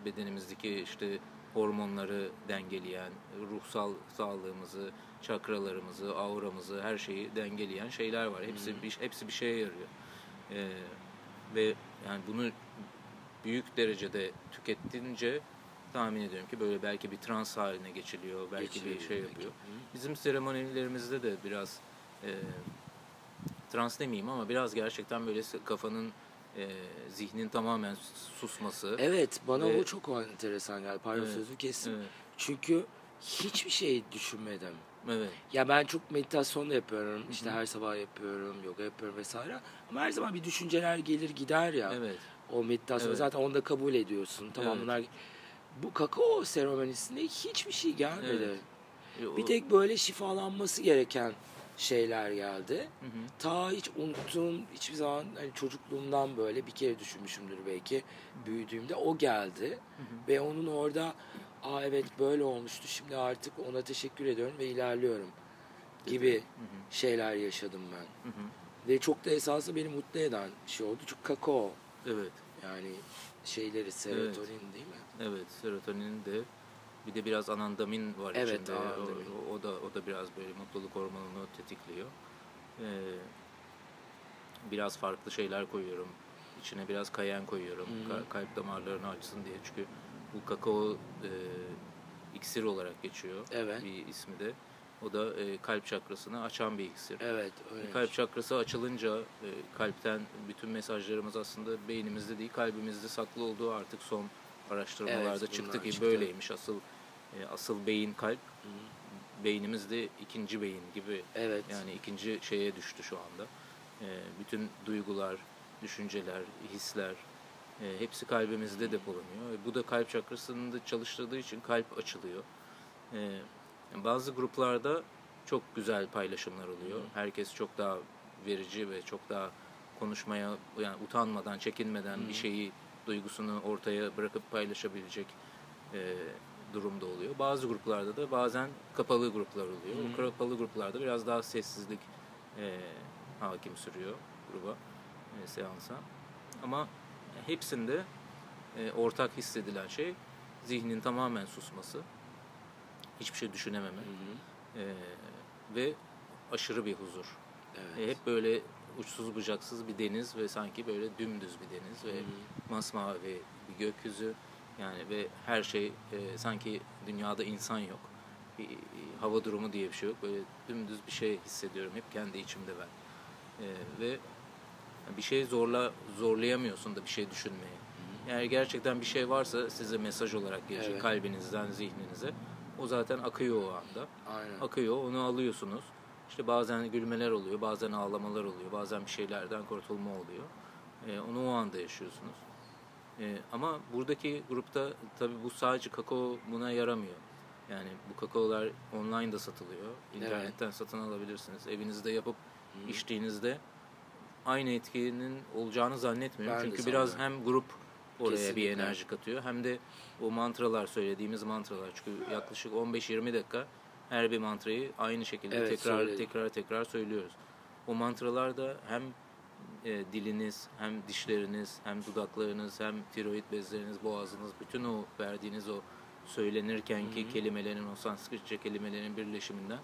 bedenimizdeki işte hormonları dengeleyen, ruhsal sağlığımızı, çakralarımızı, auramızı, her şeyi dengeleyen şeyler var. Hepsi bir, hepsi bir şeye yarıyor. Ee, ve yani bunu büyük derecede tükettince tahmin ediyorum ki böyle belki bir trans haline geçiliyor, belki Geçiliyor bir şey belki. yapıyor. Bizim seremonilerimizde de biraz e, trans demeyeyim ama biraz gerçekten böyle kafanın e, zihnin tamamen susması. Evet bana Ve- o çok enteresan geldi. Pardon Evet, sözü kestim. Evet, Çünkü hiçbir şey düşünmedim. evet, Ya ben çok meditasyon da yapıyorum. İşte her sabah yapıyorum, yoga yapıyorum vesaire. Ama her zaman bir düşünceler gelir gider ya. evet. O meditasyon Evet. zaten onu da kabul ediyorsun. Tamam Evet. bunlar bu kakao seremonisinde hiçbir şey gelmedi. Evet. E, Bir tek böyle şifalanması gereken şeyler geldi. Hı hı. Ta hiç unuttuğum hiçbir zaman hani çocukluğumdan böyle bir kere düşünmüşümdür belki büyüdüğümde o geldi ve onun orada aa evet böyle olmuştu şimdi artık ona teşekkür ediyorum ve ilerliyorum gibi şeyler yaşadım ben. Hı hı. Ve çok da esasında beni mutlu eden şey oldu çünkü kakao Evet, yani şeyleri serotonin değil mi? evet. Serotonin de bir de biraz anandamin var Evet, içinde. Anandamin. O, o da o da biraz böyle mutluluk hormonunu tetikliyor. Ee, biraz farklı şeyler koyuyorum. İçine biraz kayen koyuyorum. Ka- kalp damarlarını açsın diye. Çünkü bu kakao e, iksir olarak geçiyor. Evet. Bir ismi de. O da e, kalp çakrasını açan bir iksir. Evet öyle. Kalp çakrası açılınca e, kalpten bütün mesajlarımız aslında beynimizde değil kalbimizde saklı olduğu artık son araştırmalarda Evet, çıktı ki çıktı. böyleymiş. Asıl e, asıl beyin kalp. Beynimizde ikinci beyin gibi Evet. yani ikinci şeye düştü şu anda. E, bütün duygular, düşünceler, hisler e, hepsi kalbimizde depolanıyor. E, bu da kalp çakrasını da çalıştırdığı için kalp açılıyor. E, bazı gruplarda çok güzel paylaşımlar oluyor. Herkes çok daha verici ve çok daha konuşmaya yani utanmadan, çekinmeden bir şeyi duygusunu ortaya bırakıp paylaşabilecek e, durumda oluyor. Bazı gruplarda da bazen kapalı gruplar oluyor. O kapalı gruplarda biraz daha sessizlik e, hakim sürüyor gruba, e, seansa. Ama hepsinde e, ortak hissedilen şey zihnin tamamen susması, hiçbir şey düşünememe e, ve aşırı bir huzur. Evet. E, hep böyle uçsuz bucaksız bir deniz ve sanki böyle dümdüz bir deniz ve masmavi bir gökyüzü yani ve her şey e, sanki dünyada insan yok. Bir, e, hava durumu diye bir şey yok. Böyle dümdüz bir şey hissediyorum hep kendi içimde ben. E, ve bir şey zorla zorlayamıyorsun da bir şey düşünmeye. Yani gerçekten bir şey varsa size mesaj olarak gelecek Evet. kalbinizden zihninize. O zaten akıyor o anda Aynen. akıyor, onu alıyorsunuz. İşte bazen gülmeler oluyor, bazen ağlamalar oluyor, bazen bir şeylerden kurtulma oluyor. Ee, onu o anda yaşıyorsunuz. Ee, ama buradaki grupta tabii bu sadece kakao buna yaramıyor. Yani bu kakaolar online da satılıyor. İnternetten satın alabilirsiniz. Evinizde yapıp içtiğinizde aynı etkinin olacağını zannetmiyorum. Ben Çünkü biraz hem grup oraya bir Kesinlikle. enerji katıyor hem de o mantralar söylediğimiz mantralar. Çünkü yaklaşık 15-20 dakika her bir mantrayı aynı şekilde Evet, tekrar söyledim. tekrar tekrar söylüyoruz. O mantralar da hem e, diliniz, hem dişleriniz, hem dudaklarınız, hem tiroid bezleriniz, boğazınız, bütün o verdiğiniz o söylenirkenki kelimelerin, o Sanskritçe kelimelerin birleşiminden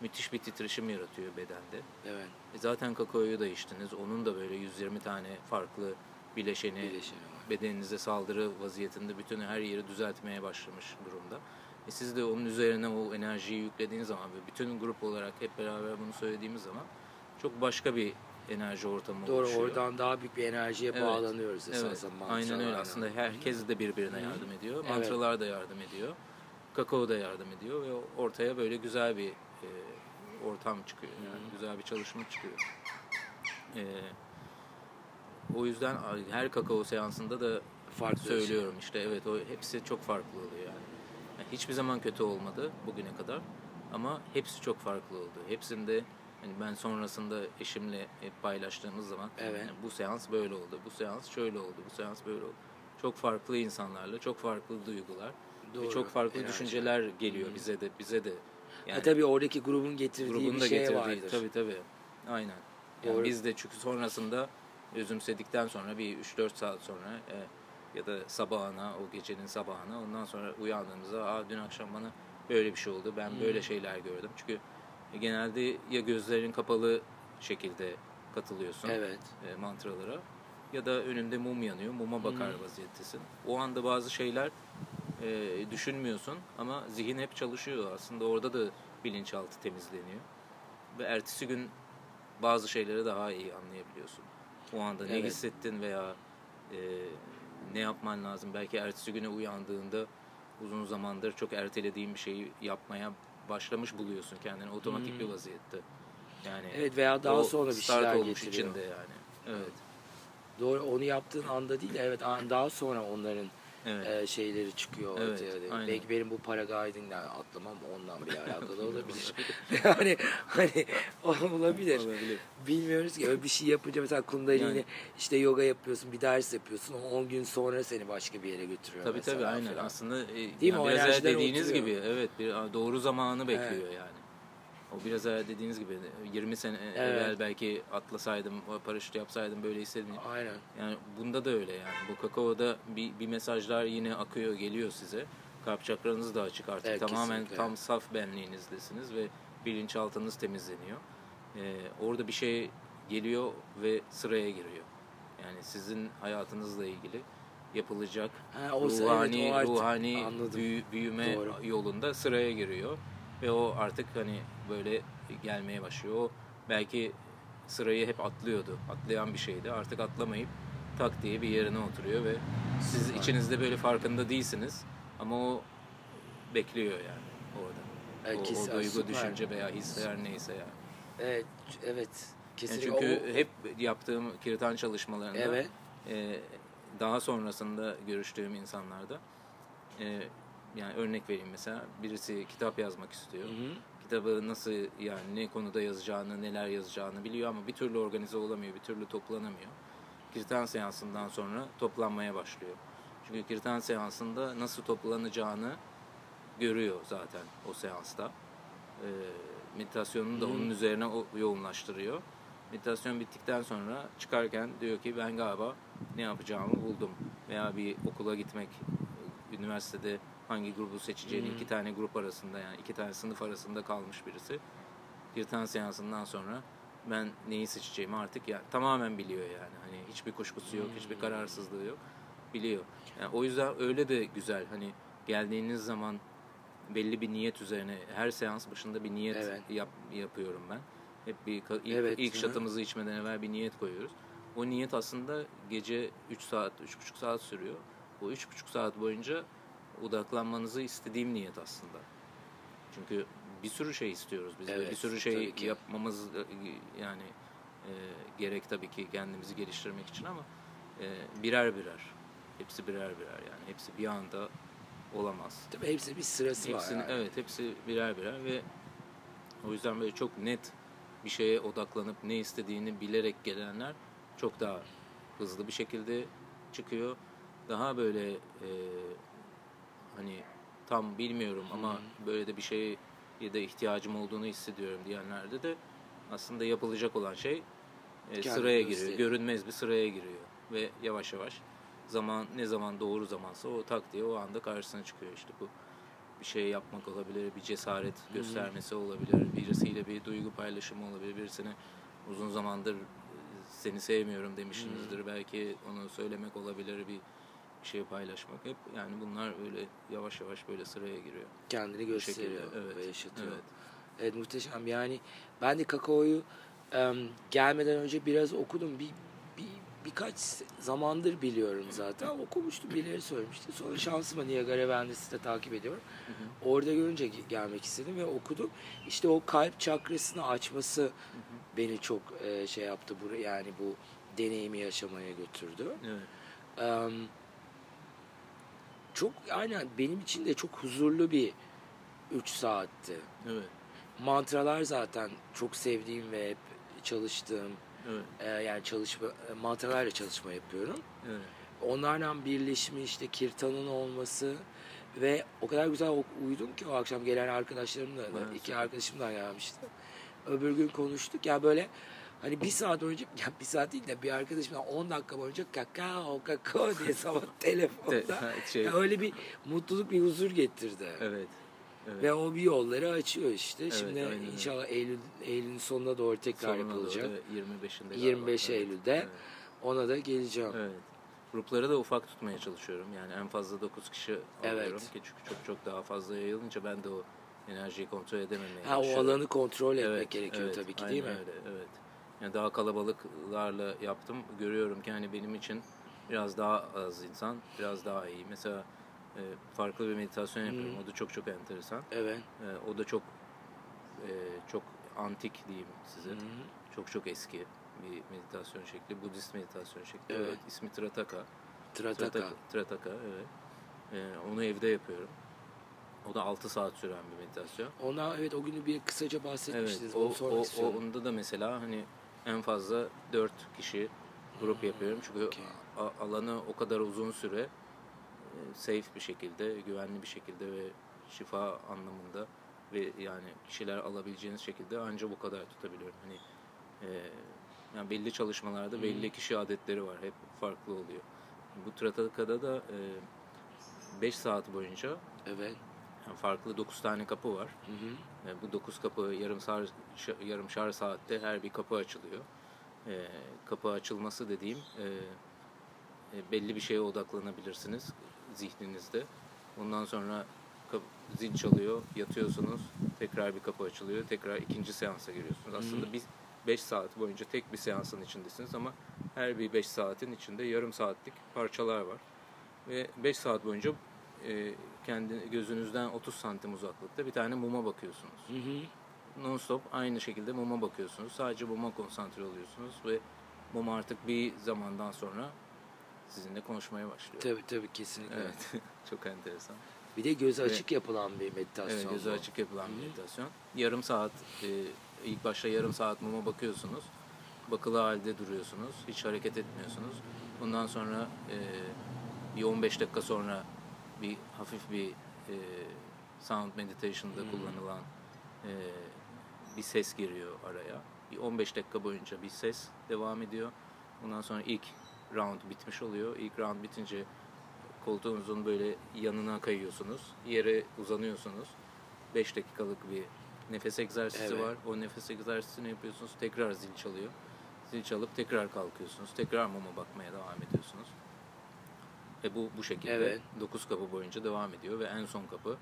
müthiş bir titreşim yaratıyor bedende. Evet. E zaten kakaoyu da içtiniz. Onun da böyle 120 tane farklı bileşeni, Bileşeni var. bedeninize saldırı vaziyetinde bütün her yeri düzeltmeye başlamış durumda. E siz de onun üzerine o enerjiyi yüklediğiniz zaman ve bütün grup olarak hep beraber bunu söylediğimiz zaman çok başka bir enerji ortamı Doğru oluşuyor. oradan daha büyük bir enerjiye Evet. bağlanıyoruz Evet, esasen aynen öyle. Aslında herkes de birbirine yardım ediyor. Evet. Mantralar da yardım ediyor. Kakao da yardım ediyor ve ortaya böyle güzel bir e, ortam çıkıyor. Yani güzel bir çalışma çıkıyor. E, o yüzden her kakao seansında da Farklı söylüyorum işte evet o hepsi çok farklı oluyor yani. Yani hiçbir zaman kötü olmadı bugüne kadar ama hepsi çok farklı oldu. Hepsinde yani ben sonrasında eşimle hep paylaştığımız zaman Evet. yani bu seans böyle oldu, bu seans şöyle oldu, bu seans böyle oldu. Çok farklı insanlarla, çok farklı duygular ve Doğru, çok farklı enerji. düşünceler geliyor bize de bize de. Ha, tabii oradaki grubun getirdiği grubun bir şey getirdiği vardır. tabii tabii. Aynen. Yani Doğru. biz de çünkü sonrasında özümsedikten sonra bir 3-4 saat sonra e, ya da sabahına o gecenin sabahına ondan sonra uyandığımızda Aa, dün akşam bana böyle bir şey oldu. Ben Hmm. böyle şeyler gördüm. Çünkü genelde ya gözlerin kapalı şekilde katılıyorsun Evet. e, mantralara ya da önünde mum yanıyor. Muma bakar Hmm. vaziyettesin. O anda bazı şeyler e, düşünmüyorsun ama zihin hep çalışıyor. Aslında orada da bilinçaltı temizleniyor. Ve ertesi gün bazı şeyleri daha iyi anlayabiliyorsun. O anda ne Evet. hissettin veya e, ne yapman lazım. Belki ertesi güne uyandığında uzun zamandır çok ertelediğin bir şeyi yapmaya başlamış buluyorsun kendini otomatik Hmm. bir vaziyette. Yani Evet veya daha sonra bir start şeyler olmuş getiriyor. içinde yani. Evet. Doğru onu yaptığın anda değil de evet daha sonra onların Evet. e, şeyleri çıkıyor Evet, ortaya. aynen. Belki benim bu paragliding'den atlamam ondan bile alakalı olabilir. yani hani olabilir. Olabilir. Bilmiyoruz ki öyle bir şey yapınca mesela kundalini Yani. işte yoga yapıyorsun bir ders yapıyorsun o 10 gün sonra seni başka bir yere götürüyor Tabii mesela tabii aynen. falan. Aslında e, mi? yani O biraz dediğiniz oturuyor. gibi evet bir doğru zamanı bekliyor yani. O biraz evvel dediğiniz gibi 20 sene Evet. evvel belki atlasaydım, paraşüt yapsaydım böyle hissedin. Aynen. Yani bunda da öyle yani. Bu kakaoda bir, bir mesajlar yine akıyor, geliyor size. Kalp çakranız da açık artık. Evet, Tamamen kesinlikle. tam saf benliğinizdesiniz ve bilinçaltınız temizleniyor. Ee, orada bir şey geliyor ve sıraya giriyor. Yani sizin hayatınızla ilgili yapılacak Ha, o- ruhani evet, o artık ruhani anladım. büyü- büyüme Doğru. yolunda sıraya giriyor ve o artık hani böyle gelmeye başlıyor. O belki sırayı hep atlıyordu. Atlayan bir şeydi. Artık atlamayıp tak diye bir yerine oturuyor ve siz içinizde böyle farkında değilsiniz ama o bekliyor yani orada. Evet, o, o duygu, düşünce veya his her neyse yani. Evet, evet. Yani Kesinlikle. çünkü o- hep yaptığım kirtan çalışmalarında Evet. e, daha sonrasında görüştüğüm insanlarda e, yani örnek vereyim mesela birisi kitap yazmak istiyor. Hı hı. Kitabı nasıl yani ne konuda yazacağını, neler yazacağını biliyor ama bir türlü organize olamıyor, bir türlü toplanamıyor. Kirtan seansından sonra toplanmaya başlıyor. Çünkü kirtan seansında nasıl toplanacağını görüyor zaten o seansta. Ee, meditasyonunu da Hmm. onun üzerine o- yoğunlaştırıyor. Meditasyon bittikten sonra çıkarken diyor ki ben galiba ne yapacağımı buldum. Veya bir okula gitmek, üniversitede hangi grubu seçeceğini Hmm. iki tane grup arasında yani iki tane sınıf arasında kalmış birisi. Kirtan seansından sonra ben neyi seçeceğimi artık yani tamamen biliyor yani. Hani hiçbir kuşkusu yok, hiçbir Hmm. kararsızlığı yok. Biliyor. Yani o yüzden öyle de güzel. Hani geldiğiniz zaman belli bir niyet üzerine her seans başında bir niyet Evet. yap, yapıyorum ben. Hep bir ilk, Evet, ilk hı şatımızı içmeden evvel bir niyet koyuyoruz. O niyet aslında gece 3 saat, 3,5 saat sürüyor. O 3,5 saat boyunca odaklanmanızı istediğim niyet aslında. Çünkü bir sürü şey istiyoruz biz. ve Evet, bir sürü şey yapmamız e, yani e, gerek tabii ki kendimizi geliştirmek için ama e, birer birer. Hepsi birer birer yani. Hepsi bir anda olamaz. Tabii hepsi bir sırası Hepsini, var. yani. evet hepsi birer birer ve o yüzden böyle çok net bir şeye odaklanıp ne istediğini bilerek gelenler çok daha hızlı bir şekilde çıkıyor. Daha böyle e, hani tam bilmiyorum ama Hı böyle de bir şeye da ihtiyacım olduğunu hissediyorum diyenlerde de aslında yapılacak olan şey e, sıraya giriyor. gösteriyor. Görünmez bir sıraya giriyor ve yavaş yavaş zaman ne zaman doğru zamansa o tak diye o anda karşısına çıkıyor işte bu bir şey yapmak olabilir, bir cesaret göstermesi olabilir, birisiyle bir duygu paylaşımı olabilir, birisine uzun zamandır e, seni sevmiyorum demişsinizdir, belki onu söylemek olabilir, bir şey paylaşmak hep yani bunlar böyle yavaş yavaş böyle sıraya giriyor. Kendini şekilde, gösteriyor evet, ve yaşatıyor. evet. Evet. muhteşem. Yani ben de kakaoyu em, gelmeden önce biraz okudum. Bir, bir birkaç zamandır biliyorum zaten. Okumuştum, birileri söylemişti. Sonra şansıma Niagara Vendes'i de takip ediyorum. Orada görünce ge- gelmek istedim ve okudum. İşte o kalp çakrasını açması beni çok e, şey yaptı bu yani bu deneyimi yaşamaya götürdü. Evet. Çok aynen benim için de çok huzurlu bir 3 saatti. Evet. Mantralar zaten çok sevdiğim ve hep çalıştığım Evet. e, yani çalışma e, mantralarla çalışma yapıyorum. Evet. Onlarla birleşmiş işte kirtanın olması ve o kadar güzel uyudum ki o akşam gelen arkadaşlarımla da Evet, iki arkadaşım da gelmişti. Öbür gün konuştuk ya böyle hani bir saat önce ya bir saat değil de bir arkadaşımla 10 dakika boyunca kakao kakao diye sabah telefonda şey, ya öyle bir mutluluk bir huzur getirdi. evet. Evet. Ve o bir yolları açıyor işte. Evet, Şimdi aynen inşallah Eylül Eylül'ün sonuna doğru tekrar Sonuna doğru, yapılacak. evet, 25'inde. galiba. 25 Evet, Eylül'de Evet. ona da geleceğim. Evet. Grupları da ufak tutmaya çalışıyorum. Yani en fazla 9 kişi Evet. alıyorum ki çünkü çok çok daha fazla yayılınca ben de o enerjiyi kontrol edememeye Ha o alanı kontrol etmek Evet, gerekiyor evet, tabii ki değil mi? Öyle, evet. Yani daha kalabalıklarla yaptım. Görüyorum ki hani benim için biraz daha az insan, biraz daha iyi. Mesela e, farklı bir meditasyon yapıyorum. Hmm. O da çok çok enteresan. Evet. E, o da çok e, çok antik diyeyim size. Hı. Çok çok eski bir meditasyon şekli. Budist meditasyon şekli. Evet. Evet. ismi Trataka. Trataka. Trataka, Trataka evet. E, onu evde yapıyorum. O da 6 saat süren bir meditasyon. Ona evet o günü bir kısaca bahsetmiştiniz. Evet, o, o, o, onda da mesela hani en fazla 4 kişi grup yapıyorum. Çünkü okey. a- alanı o kadar uzun süre e, safe bir şekilde, güvenli bir şekilde ve şifa anlamında ve yani kişiler alabileceğiniz şekilde ancak bu kadar tutabiliyorum. Hani e, yani belli çalışmalarda belli kişi adetleri var. Hep farklı oluyor. Bu Trataka'da da 5 saat boyunca Evet. yani farklı 9 tane kapı var. Hı hı. E, bu 9 kapı yarım sar, yarım şar saatte her bir kapı açılıyor. E, kapı açılması dediğim e, belli bir şeye odaklanabilirsiniz zihninizde. Ondan sonra kap- zil çalıyor, yatıyorsunuz. Tekrar bir kapı açılıyor. Tekrar ikinci seansa giriyorsunuz. Aslında biz 5 saat boyunca tek bir seansın içindesiniz ama her bir 5 saatin içinde yarım saatlik parçalar var. Ve 5 saat boyunca e, kendi gözünüzden 30 santim uzaklıkta bir tane muma bakıyorsunuz. Hı hı. Non-stop aynı şekilde muma bakıyorsunuz. Sadece muma konsantre oluyorsunuz ve mum artık bir zamandan sonra sizinle konuşmaya başlıyor. Tabii tabii kesinlikle. Evet. Çok enteresan. Bir de gözü Ve- açık yapılan bir meditasyon. Evet, gözü bu. açık yapılan bir meditasyon. Yarım saat, e, ilk başta yarım saat muma bakıyorsunuz. Bakılı halde duruyorsunuz. Hiç hareket etmiyorsunuz. Bundan sonra e, bir 15 dakika sonra bir hafif bir e, sound meditation'da kullanılan e, bir ses giriyor araya. Bir 15 dakika boyunca bir ses devam ediyor. Ondan sonra ilk round bitmiş oluyor. İlk round bitince koltuğunuzun böyle yanına kayıyorsunuz. Yere uzanıyorsunuz. 5 dakikalık bir nefes egzersizi Evet. var. O nefes egzersizini yapıyorsunuz. Tekrar zil çalıyor. Zil çalıp tekrar kalkıyorsunuz. Tekrar muma bakmaya devam ediyorsunuz. Ve bu bu şekilde Evet. 9 kapı boyunca devam ediyor ve en son kapı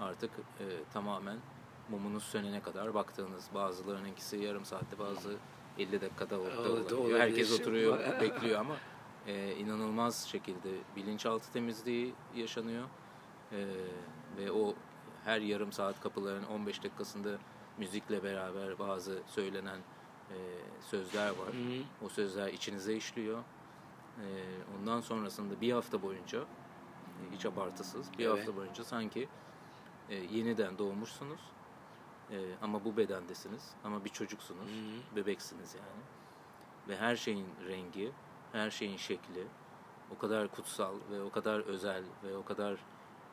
artık e, tamamen mumunuz sönene kadar baktığınız bazılarınınkisi yarım saatte bazı 50 dakikada orada olabiliyor. Herkes oturuyor bekliyor ama e, inanılmaz şekilde bilinçaltı temizliği yaşanıyor. E, ve o her yarım saat kapıların 15 dakikasında müzikle beraber bazı söylenen e, sözler var. Hı hı. O sözler içinize işliyor. E, ondan sonrasında bir hafta boyunca e, hiç abartısız bir Evet. hafta boyunca sanki e, yeniden doğmuşsunuz. E, ama bu bedendesiniz. Ama bir çocuksunuz. Hı Bebeksiniz yani. Ve her şeyin rengi, her şeyin şekli o kadar kutsal ve o kadar özel ve o kadar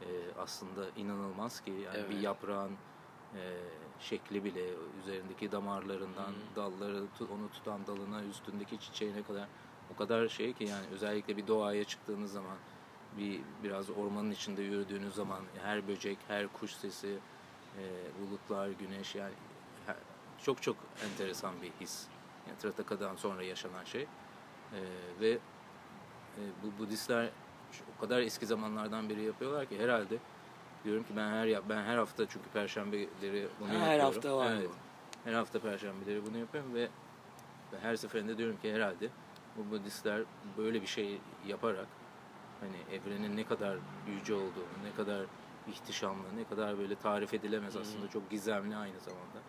e, aslında inanılmaz ki yani Evet. bir yaprağın e, şekli bile üzerindeki damarlarından dalları tu- onu tutan dalına üstündeki çiçeğine kadar o kadar şey ki yani özellikle bir doğaya çıktığınız zaman bir biraz ormanın içinde yürüdüğünüz zaman her böcek, her kuş sesi, e, bulutlar, güneş yani her- çok çok enteresan bir his. Yani Trataka'dan sonra yaşanan şey. E, ve e, bu Budistler o kadar eski zamanlardan beri yapıyorlar ki herhalde diyorum ki ben her ya- ben her hafta çünkü perşembeleri bunu Ha, yapıyorum. her hafta var evet. bu. Her hafta perşembeleri bunu yapıyorum ve, ve her seferinde diyorum ki herhalde bu Budistler böyle bir şey yaparak hani evrenin ne kadar yüce olduğunu, ne kadar ihtişamlı, ne kadar böyle tarif edilemez aslında çok gizemli aynı zamanda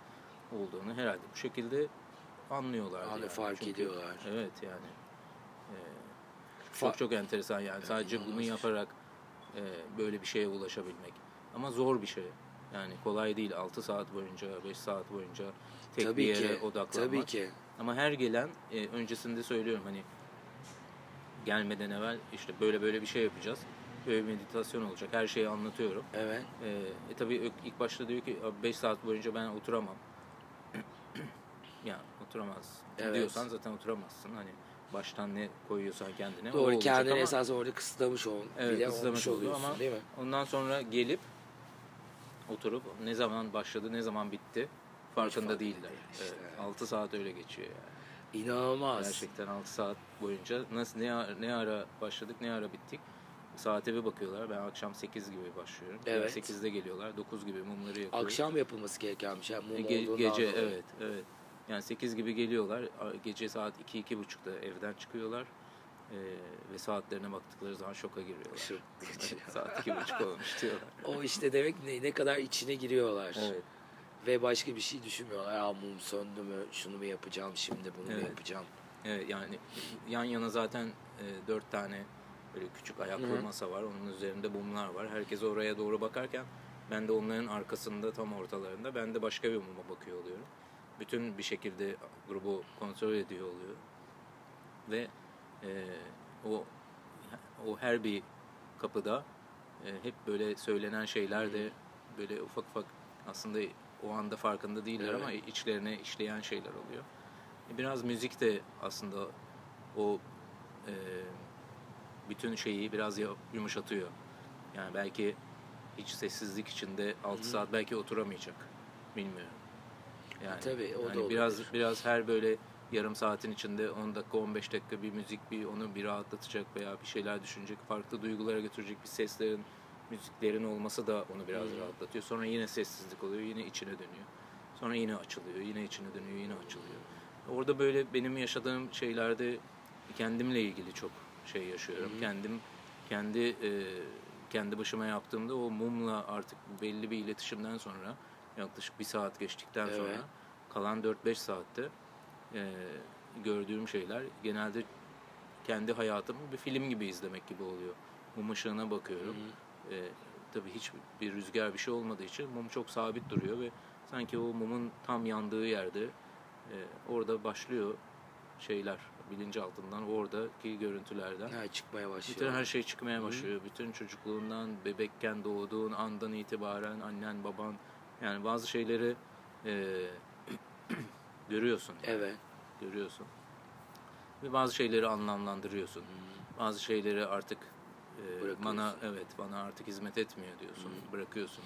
olduğunu herhalde bu şekilde anlıyorlar. Anlıyor, fark ediyorlar. Evet yani. e, Fa- çok çok enteresan yani. Sadece bunu yaparak e, böyle bir şeye ulaşabilmek. Ama zor bir şey. Yani kolay değil 6 saat boyunca, 5 saat boyunca tek bir Tabii yere ki. odaklanmak. Tabii ki. Ama her gelen e, öncesinde söylüyorum hani gelmeden evvel işte böyle böyle bir şey yapacağız. Böyle bir meditasyon olacak. Her şeyi anlatıyorum. Evet. E, e tabii ilk başta diyor ki 5 saat boyunca ben oturamam. ya oturamaz. Evet. Diyorsan zaten oturamazsın. Hani baştan ne koyuyorsan kendine Doğru kendini ama esas orada kısıtlamış ol, Evet, bile kısıtlamış oluyorsun ama- değil mi? ondan sonra gelip oturup ne zaman başladı ne zaman bitti farkında fark değiller. değil işte. Evet, 6 saat öyle geçiyor yani. İnanılmaz. Gerçekten 6 saat boyunca nasıl ne ara, ne ara başladık ne ara bittik. Saate bir bakıyorlar. Ben akşam 8 gibi başlıyorum. Evet. 8'de geliyorlar. 9 gibi mumları yakıyoruz. Akşam yapılması gereken bir şey. Mum ge- gece dolayı. evet evet. Yani 8 gibi geliyorlar. Gece saat 2 iki buçukta evden çıkıyorlar. Ee, ve saatlerine baktıkları zaman şoka giriyorlar. Şok saat iki buçuk olmuş diyorlar. O işte demek ne, ne kadar içine giriyorlar. Evet. Ve başka bir şey düşünmüyorlar. Aa mum söndü mü? Şunu mu yapacağım şimdi? Bunu mu Evet. yapacağım? Evet yani yan yana zaten e, dört tane böyle küçük ayaklı Hı hı. masa var. Onun üzerinde mumlar var. Herkes oraya doğru bakarken ben de onların arkasında tam ortalarında ben de başka bir muma bakıyor oluyorum. Bütün bir şekilde grubu kontrol ediyor oluyor. Ve e, o o her bir kapıda e, hep böyle söylenen şeyler de böyle ufak ufak aslında o anda farkında değiller Evet. ama içlerine işleyen şeyler oluyor. Biraz müzik de aslında o e, bütün şeyi biraz yumuşatıyor. Yani belki hiç sessizlik içinde 6 saat belki oturamayacak. Bilmiyorum. Yani, Tabii, o da yani biraz olabilir. biraz her böyle yarım saatin içinde 10 dakika 15 dakika bir müzik bir onu bir rahatlatacak veya bir şeyler düşünecek, farklı duygulara götürecek bir seslerin, müziklerin olması da onu biraz rahatlatıyor. Sonra yine sessizlik oluyor, yine içine dönüyor. Sonra yine açılıyor, yine içine dönüyor, yine açılıyor. Orada böyle benim yaşadığım şeylerde kendimle ilgili çok şey yaşıyorum. Kendim kendi e, kendi başıma yaptığımda o mumla artık belli bir iletişimden sonra yaklaşık bir saat geçtikten Evet. sonra kalan 4-5 saatte e, gördüğüm şeyler genelde kendi hayatımı bir film gibi izlemek gibi oluyor. Mum ışığına bakıyorum. E, tabii hiç bir rüzgar bir şey olmadığı için mum çok sabit duruyor ve sanki o mumun tam yandığı yerde e, orada başlıyor şeyler bilinçaltından oradaki görüntülerden. Ha, çıkmaya başlıyor. Bütün her şey çıkmaya başlıyor. Bütün çocukluğundan, bebekken doğduğun andan itibaren annen, baban yani bazı şeyleri e, görüyorsun. Evet. Görüyorsun. Ve bazı şeyleri anlamlandırıyorsun. Bazı şeyleri artık e, Bırakıyorsun. bana evet bana artık hizmet etmiyor diyorsun. Bırakıyorsun.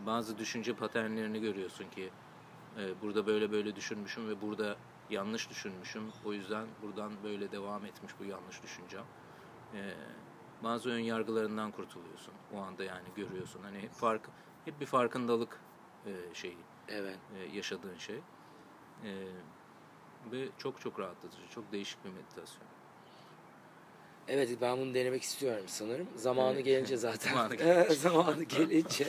Bazı düşünce paternlerini görüyorsun ki e, burada böyle böyle düşünmüşüm ve burada yanlış düşünmüşüm. O yüzden buradan böyle devam etmiş bu yanlış düşüncem. E, bazı ön yargılarından kurtuluyorsun. O anda yani görüyorsun. Hani fark hep bir farkındalık e, şeyi Evet. e, yaşadığın şey. E, ve çok çok rahatlatıcı, çok değişik bir meditasyon. Evet ben bunu denemek istiyorum sanırım. Zamanı Evet. gelince zaten. Zamanı Zamanı, Zamanı gelince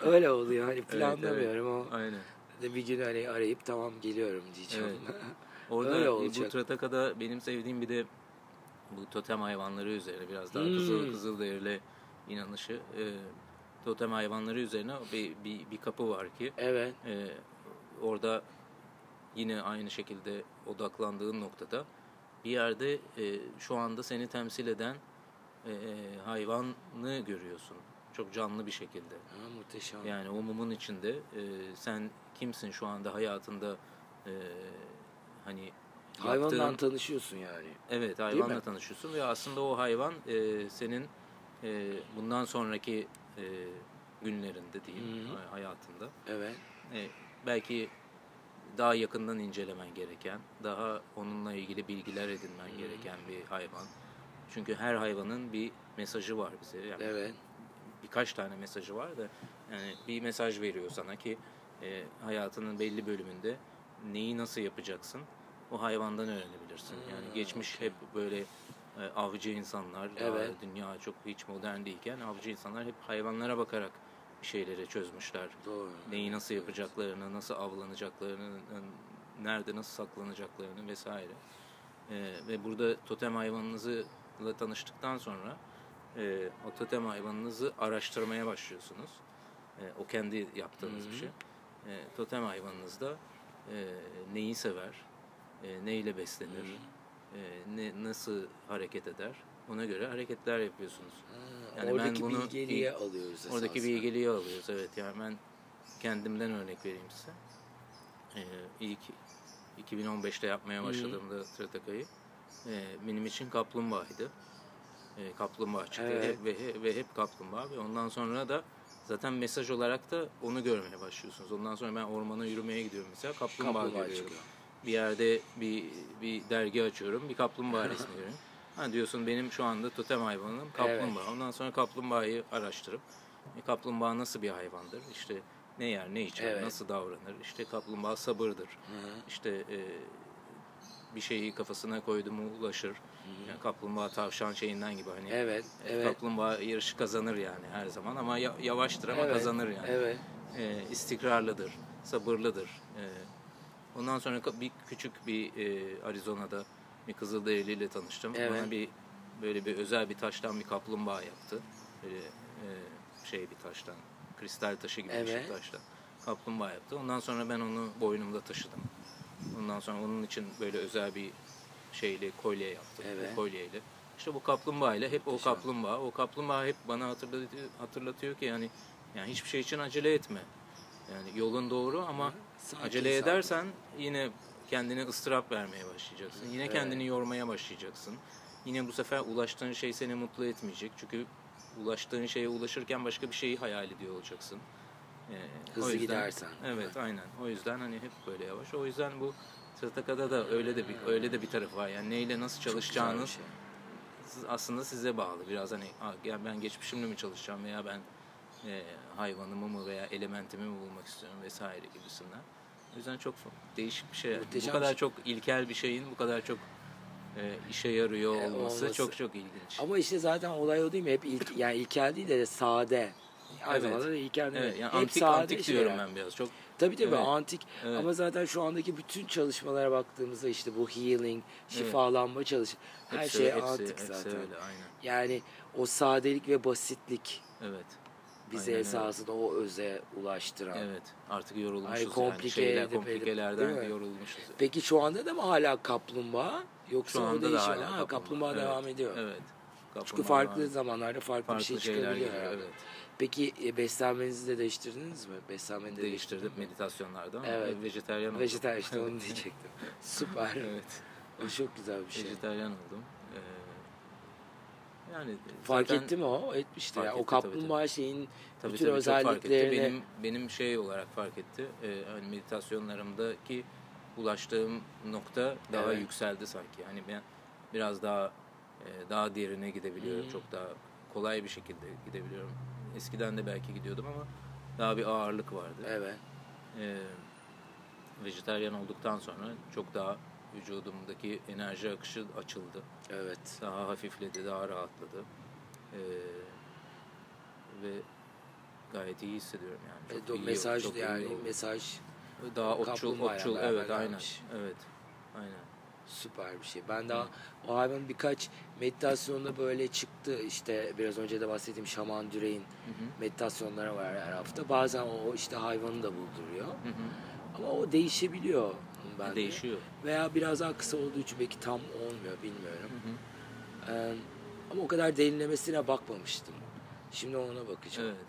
öyle oluyor. Hani planlamıyorum ama Aynen. de bir gün hani arayıp tamam geliyorum diyeceğim. Evet. Orada Öyle olacak. bu Trataka'da benim sevdiğim bir de bu totem hayvanları üzerine biraz daha Hmm. kızıl kızıl değerli inanışı. E, totem hayvanları üzerine bir, bir, bir kapı var ki evet. e, orada yine aynı şekilde odaklandığın noktada bir yerde e, şu anda seni temsil eden e, hayvanı görüyorsun. Çok canlı bir şekilde. Ha, muhteşem. Yani o mumun içinde e, sen kimsin şu anda hayatında e, hani Hayvanla yaptığın- tanışıyorsun yani. Evet hayvanla tanışıyorsun ve aslında o hayvan e, senin e, bundan sonraki e, günlerinde diyeyim Hı hı. hay- hayatında Evet. e, belki daha yakından incelemen gereken, daha onunla ilgili bilgiler edinmen gereken bir hayvan. Çünkü her hayvanın bir mesajı var bize. Yani Evet. birkaç tane mesajı var da yani bir mesaj veriyor sana ki e, hayatının belli bölümünde neyi nasıl yapacaksın o hayvandan öğrenebilirsin. Yani Hmm, geçmiş okey. hep böyle e, avcı insanlar, Evet. dünya çok hiç modern değilken avcı insanlar hep hayvanlara bakarak şeyleri çözmüşler. Doğru. Neyi nasıl yapacaklarını, nasıl avlanacaklarını nerede nasıl saklanacaklarını vesaire. E, ve burada totem hayvanınızla tanıştıktan sonra e, o totem hayvanınızı araştırmaya başlıyorsunuz. E, o kendi yaptığınız bir şey. E, totem hayvanınız da e, neyi sever, e, neyle beslenir, e, ne nasıl hareket eder. Ona göre hareketler yapıyorsunuz. Yani Yani ben oradaki bunu bilgeliği ilk- alıyoruz Oradaki esasında. bilgeliği alıyoruz. Evet yani ben kendimden örnek vereyim size. Ee, ilk 2015'te yapmaya başladığımda Trataka'yı e, benim için kaplumbağaydı. E, kaplumbağa çıktı Evet. hep, ve, ve hep kaplumbağa ve ondan sonra da zaten mesaj olarak da onu görmeye başlıyorsunuz. Ondan sonra ben ormana yürümeye gidiyorum mesela kaplumbağa, Kaplumbağa görüyorum. çıkıyor. Bir yerde bir bir dergi açıyorum, bir kaplumbağa resmi görüyorum. Ha diyorsun benim şu anda totem hayvanım kaplumbağa. Ondan sonra kaplumbağayı araştırıp e, kaplumbağa nasıl bir hayvandır? İşte ne yer, ne içer, Evet. nasıl davranır? İşte kaplumbağa sabırdır. İşte e, bir şeyi kafasına koydu mu ulaşır. Yani kaplumbağa tavşan şeyinden gibi hani. Evet, e, evet. Kaplumbağa yarışı kazanır yani her zaman ama ya- yavaştır ama Evet, kazanır yani. Evet. E, istikrarlıdır, sabırlıdır. E, ondan sonra ka- bir küçük bir e, Arizona'da bir kızılderiliyle tanıştım. Evet. Bana bir böyle bir özel bir taştan bir kaplumbağa yaptı. Böyle e, şey bir taştan, kristal taşı gibi bir Evet. şey taştan. Kaplumbağa yaptı. Ondan sonra ben onu boynumda taşıdım. Ondan sonra onun için böyle özel bir şeyle kolye yaptım. Evet. Kolyeyle. İşte bu kaplumbağa ile hep o kaplumbağa. O kaplumbağa hep bana hatırlatıyor, hatırlatıyor ki yani yani hiçbir şey için acele etme. Yani yolun doğru ama Sakin, acele edersen yine kendine ıstırap vermeye başlayacaksın. Yine kendini yormaya başlayacaksın. Yine bu sefer ulaştığın şey seni mutlu etmeyecek. Çünkü ulaştığın şeye ulaşırken başka bir şeyi hayal ediyor olacaksın. Ee, Hızlı o yüzden- gidersen. Evet, aynen. O yüzden hani hep böyle yavaş. O yüzden bu Tırtaka'da da öyle de bir öyle de bir tarafı var. Yani neyle nasıl çalışacağınız şey. aslında size bağlı. Biraz hani "Aa, ya ben geçmişimle mi çalışacağım veya ben e, hayvanımı mı veya elementimi mi bulmak istiyorum vesaire gibisinden. O yüzden çok değişik bir şey. Muhteşem bu kadar şey. çok ilkel bir şeyin bu kadar çok e, işe yarıyor E, olması, olması. çok çok ilginç. Ama işte zaten olay o değil mi? Hep ilk, yani ilkel değil de sade. Aynı Evet. zamanda da ilkel değil evet, yani Hep antik sade antik şeyler. diyorum ben biraz. Çok Tabii tabii Evet. antik Evet. ama zaten şu andaki bütün çalışmalara baktığımızda işte bu healing, şifalanma çalış her hepsi- şey hepsi- antik hepsi zaten. öyle, aynen. Yani o sadelik ve basitlik Evet. Aynen öyle. esasında o öze ulaştıran. Evet. Artık yorulmuşuz yani. komplike Şeyler, edip edip, komplikelerden mi? yorulmuşuz. Peki şu anda da mı hala kaplumbağa yoksa Şu o anda da hala Ha, kaplumbağa, devam Evet, ediyor. Evet. Çünkü Kaplumbağa farklı devam zamanlarda farklı, farklı bir şey şeyler çıkabiliyor geliyor. herhalde. Evet. Peki e, beslenmenizi de değiştirdiniz mi? Beslenmeni de Değiştirdim meditasyonlarda Evet. vejeteryan oldum. Vejeter işte onu diyecektim. Süper. evet. O çok güzel bir şey. Vejeteryan oldum. Yani Fark zaten- etti mi o? Etmişti ya. O etti, tabii, kaplumbağa şeyin Tabii bütün tabii özelliklerini Benim benim şey olarak fark etti. Ee, hani meditasyonlarımdaki ulaştığım nokta daha Evet. yükseldi sanki. Yani ben biraz daha e, daha derine gidebiliyorum. Hmm. Çok daha kolay bir şekilde gidebiliyorum. Eskiden de belki gidiyordum ama daha bir ağırlık vardı. Evet. Ee, vejetaryen olduktan sonra çok daha vücudumdaki enerji akışı açıldı. Evet. Daha hafifledi, daha rahatladı. Ee, ve gayet iyi hissediyorum yani. Evet, Çok o iyi, mesaj çok iyi yani oldu. mesaj daha otçul, otçul. Evet, aynen. gelmiş. Evet, aynen. süper bir şey. Ben daha o hayvan birkaç meditasyonda böyle çıktı. İşte biraz önce de bahsettiğim Şaman Düreyin Hı hı. meditasyonları var her hafta. Bazen o işte hayvanı da bulduruyor. Hı hı. Ama o değişebiliyor bende. Değişiyor. Veya biraz daha kısa olduğu için belki tam olmuyor bilmiyorum. Hı hı. Ee, ama o kadar derinlemesine bakmamıştım. Şimdi ona bakacağım. Evet.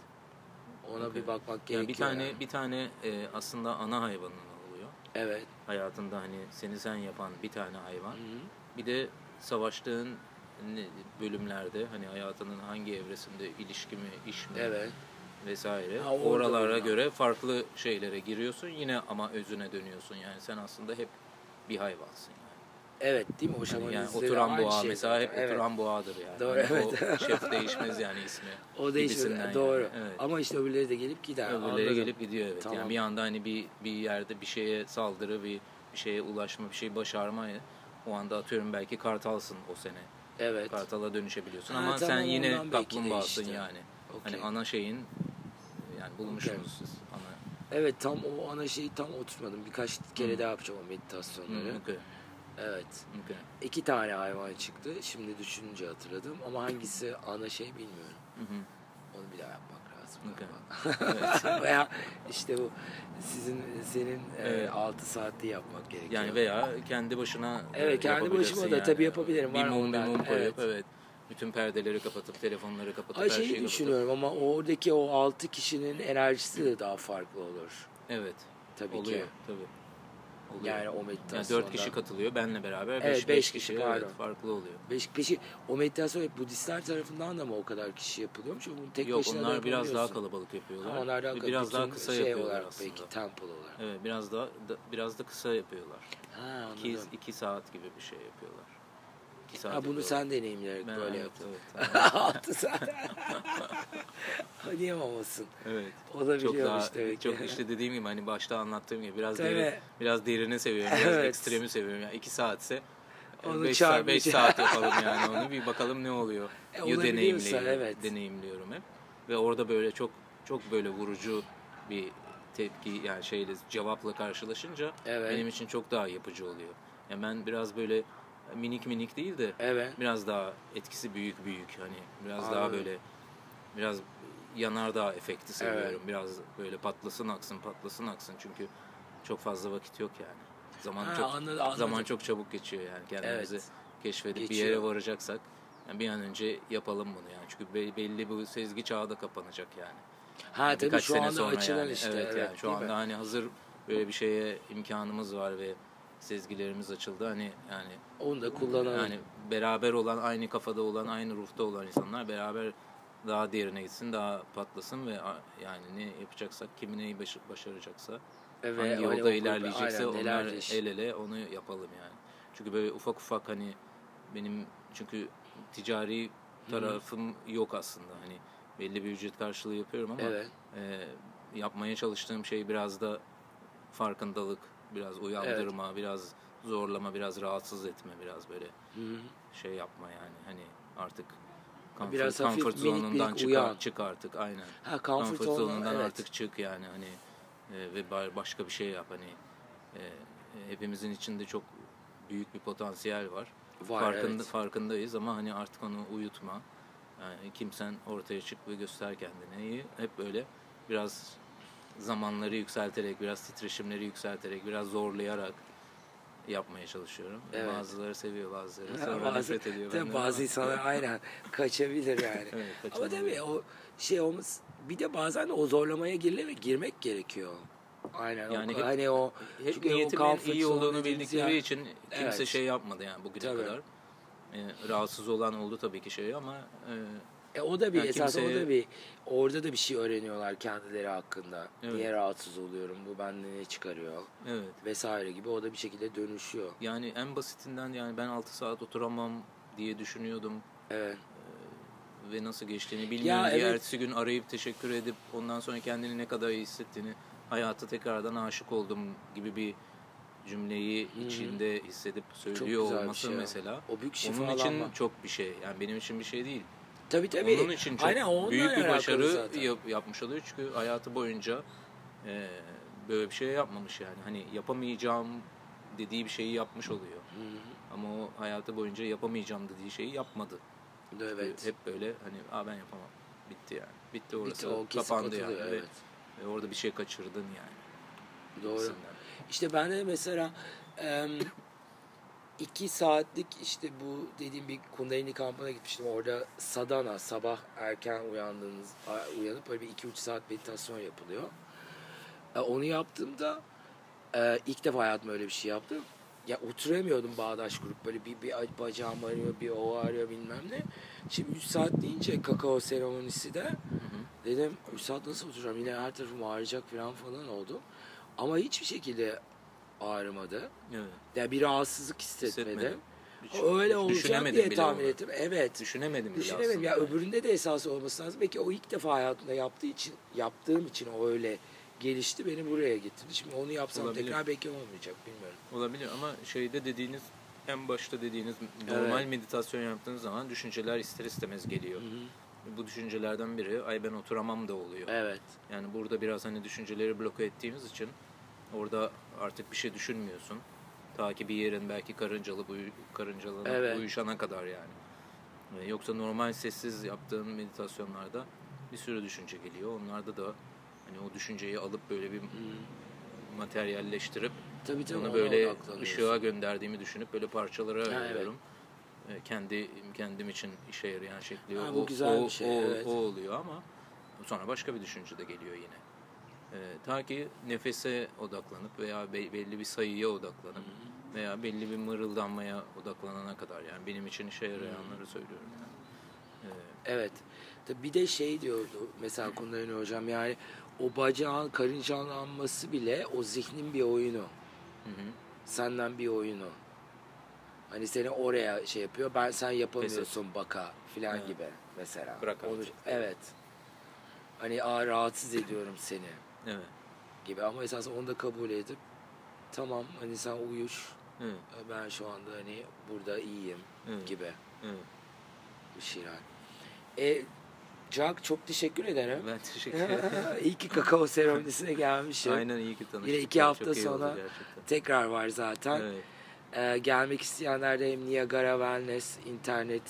Ona Okey. bir bakmak Yani bir gerekiyor. tane yani. bir tane e, aslında ana hayvanın oluyor. Evet. Hayatında hani seni sen yapan bir tane hayvan. Hı hı. Bir de savaştığın bölümlerde hani hayatının hangi evresinde ilişki mi, iş mi Evet. Vesaire Ha, oralara bulunan. göre farklı şeylere giriyorsun yine ama özüne dönüyorsun yani sen aslında hep bir hayvansın yani. Evet değil mi? O Hani yani de oturan boğa şey mesela hep. Evet. oturan boğadır yani. Doğru, Hani evet. O şef değişmez yani ismi. O gibisinden Doğru. yani. Evet. Ama işte öbürleri de gelip gider. Öbürleri Anladım. gelip gidiyor evet. Tamam. Yani bir anda hani bir bir yerde bir şeye saldırı, bir bir şeye ulaşma, bir şey başarma o anda atıyorum belki kartalsın o sene. Evet. Kartala dönüşebiliyorsun Ha, ama tamam, sen yine kaplumbağasın değişti. yani. Okey. Hani ana şeyin yani bulmuşsunuz siz ana Evet tam o ana şeyi tam oturmadım. Birkaç kere Hı. daha yapacağım o Hı, meditasyonları. okey, Evet. okey. İki tane hayvan çıktı. Şimdi düşününce hatırladım. Ama hangisi ana şey bilmiyorum. Hı hı. Onu bir daha yapmak lazım. Galiba. Veya işte bu sizin senin Evet. 6 saatte yapmak gerekiyor. Yani veya kendi başına Evet, e, kendi yapabilirsin başıma da tabii yapabilirim. Bir Var mum bir mum koyup evet. evet. Bütün perdeleri kapatıp telefonları kapatıp Ay her şeyi kapatıp. düşünüyorum ama oradaki o 6 kişinin enerjisi de daha farklı olur. Evet. Tabii oluyor. ki. Tabii. Oluyor. Yani o Yani meditasyonda. dört kişi katılıyor benle beraber. Evet, beş, beş beş kişi, kişi, evet, farklı oluyor. Beş, peki o meditasyon hep Budistler tarafından da mı o kadar kişi yapılıyormuş? Bunu tek Yok onlar biraz daha kalabalık yapıyorlar. Ha, Onlar daha biraz daha kısa şey yapıyorlar olarak aslında. Peki temple olarak. Evet biraz daha da, biraz da kısa yapıyorlar. Ha anladım. İki, iki saat gibi bir şey yapıyorlar. Ha, bunu yapıyorlar. sen deneyimleyerek Ben- böyle yaptın. 6 saat. Niye olmasın? evet. O da Çok daha demek ki. çok işte dediğim gibi hani başta anlattığım gibi biraz Tabii. derin, biraz derini seviyorum, biraz Evet. ekstremi seviyorum. Yani iki saatse Onu 5 saat, beş saat yapalım yani onu bir bakalım ne oluyor. E, Yo deneyimliyorum, evet. deneyimliyorum hep. Ve orada böyle çok çok böyle vurucu bir tepki yani şeyle cevapla karşılaşınca Evet. benim için çok daha yapıcı oluyor. Yani ben biraz böyle minik minik değil de Evet. biraz daha etkisi büyük büyük hani biraz daha Anladım. böyle biraz yanardağ efekti seviyorum. Biraz böyle patlasın aksın patlasın aksın çünkü çok fazla vakit yok yani. Zaman Ha, çok anladım, anladım. zaman çok çabuk geçiyor yani kendimizi Evet. keşfedip bir Geçiyor. yere varacaksak yani bir an önce yapalım bunu yani. Çünkü be- belli bu sezgi çağı da kapanacak yani. Ha tabii Birkaç şu anda açılan yani. işte. Evet, Evet, yani şu değil mi? anda hani hazır böyle bir şeye imkanımız var ve sezgilerimiz açıldı. Hani yani Onu da kullanalım. yani beraber olan, aynı kafada olan, aynı ruhta olan insanlar beraber daha derine gitsin, daha patlasın ve yani ne yapacaksak, kim neyi baş- başaracaksa, Evet, hangi yolda ilerleyecekse aynen, onlar el ele onu yapalım yani. Çünkü böyle ufak ufak hani benim çünkü ticari tarafım yok aslında. Hani belli bir ücret karşılığı yapıyorum ama Evet. e, yapmaya çalıştığım şey biraz da farkındalık, biraz uyandırma, biraz zorlama, biraz rahatsız etme, biraz böyle Hı hı. şey yapma yani hani artık comfort, Biraz hafif comfort minik zonundan minik çık, uyan. çık artık aynen. Ha comfort, Comfort, zone, zonundan evet. artık çık yani hani e, ve ba- başka bir şey yap hani e, hepimizin içinde çok büyük bir potansiyel var. Var, Farkında evet. farkındayız ama hani artık onu uyutma. Yani kimsen ortaya çık ve göster kendini. Hep böyle biraz zamanları yükselterek, biraz titreşimleri yükselterek, biraz zorlayarak yapmaya çalışıyorum. Evet. Bazıları seviyor, bazıları sonra bazı, nefret ediyor. tabii bazı ama- insanlar aynen kaçabilir yani. Evet, Ama kaçabilir. tabii o şey olmaz. Bir de bazen o zorlamaya girilir ve girmek gerekiyor. Aynen. Yani o, hep- hani o Hep çünkü niyetimin iyi olduğunu bildikleri yer- için kimse Evet. şey yapmadı yani bugüne Tabii. kadar. Ee, rahatsız olan oldu tabii ki şey ama e, E o da bir Yani esas o kimseye- da bir orada da bir şey öğreniyorlar kendileri hakkında. Evet. Niye rahatsız oluyorum? Bu bende ne çıkarıyor? evet. Vesaire gibi o da bir şekilde dönüşüyor. Yani en basitinden yani ben 6 saat oturamam diye düşünüyordum Evet. ve nasıl geçtiğini bilmiyorum Ya, diye evet. ertesi gün arayıp teşekkür edip ondan sonra kendini ne kadar iyi hissettiğini hayata tekrardan aşık oldum gibi bir cümleyi Hı hı. içinde hissedip söylüyor olması şey o. mesela O büyük onun şifalanma. için çok bir şey. Yani benim için bir şey değil. Tabii tabii. Onun için çok Aynen, onunla büyük bir başarı zaten. yap- yapmış oluyor. Çünkü hayatı boyunca e, böyle bir şey yapmamış yani. Hani yapamayacağım dediği bir şeyi yapmış oluyor. Hı hı. Ama o hayatı boyunca yapamayacağım dediği şeyi yapmadı. Evet. Hep böyle hani Aa, ben yapamam. Bitti yani. Bitti orası. Bitti, o kapandı yani. Ve- evet. Ve, orada bir şey kaçırdın yani. Doğru. gibisinden. İşte ben de mesela em, iki saatlik işte bu dediğim bir kundalini kampına gitmiştim. Orada sadana sabah erken uyandığınız uyanıp böyle bir iki üç saat meditasyon yapılıyor. E, onu yaptığımda e, ilk defa hayatımda öyle bir şey yaptım. Ya oturamıyordum bağdaş kurup böyle bir, bir bacağım ağrıyor bir o ağrıyor bilmem ne. Şimdi 3 saat deyince kakao seremonisi de. Dedim 3 saat nasıl oturacağım yine her tarafım ağrıyacak falan falan oldu. Ama hiçbir şekilde ağrımadı. Evet. Yani bir rahatsızlık. Hissetmedim. Hiç- Öyle olacak diye tahmin ettim. Evet. Düşünemedim bile Düşünemedim. Ya aslında. öbüründe de esası olması lazım. Belki o ilk defa hayatımda yaptığı için, yaptığım için o öyle gelişti beni buraya getirdi. Şimdi onu yapsam Olabilir. tekrar belki olmayacak bilmiyorum. Olabilir ama şeyde dediğiniz en başta dediğiniz normal meditasyon yaptığınız zaman düşünceler ister istemez geliyor. Hı hı. Bu düşüncelerden biri ay ben oturamam da oluyor. Evet. Yani burada biraz hani düşünceleri bloke ettiğimiz için orada artık bir şey düşünmüyorsun. Ta ki bir yerin belki karıncalı buyu, karıncalı Evet. uyuşana kadar yani. Ee, Yoksa normal sessiz yaptığın meditasyonlarda bir sürü düşünce geliyor. Onlarda da hani o düşünceyi alıp böyle bir materyalleştirip Tabii tabii onu böyle ışığa gönderdiğimi düşünüp böyle parçalara Ha, ayırıyorum. Ee, Kendi kendim için işe yarayan şekli Ha, o, bu güzel o, bir şey, o, evet. o oluyor ama sonra başka bir düşünce de geliyor yine. Ee, ta ki nefese odaklanıp veya be- belli bir sayıya odaklanıp veya belli bir mırıldanmaya odaklanana kadar yani benim için işe yarayanları söylüyorum yani. Evet. Tabii bir de şey diyordu mesela Kundalini hocam yani o bacağın karıncalanması bile o zihnin bir oyunu. Hı hı. Senden bir oyunu. Hani seni oraya şey yapıyor. Ben sen yapamıyorsun baka filan Evet. gibi mesela. Bırak Onu, artık. evet. Hani Aa, rahatsız ediyorum seni Evet. gibi ama esas onu da kabul edip tamam hani sen uyuş Evet. ben şu anda hani burada iyiyim Evet. gibi Evet. bir şeyler. E, Jack çok teşekkür ederim. Ben teşekkür ederim. iyi ki kakao seremonisine gelmişim. Aynen iyi ki tanıştık. Yine iki hafta çok sonra tekrar var zaten. Evet. Ee, gelmek isteyenler de hem Niagara Wellness internet,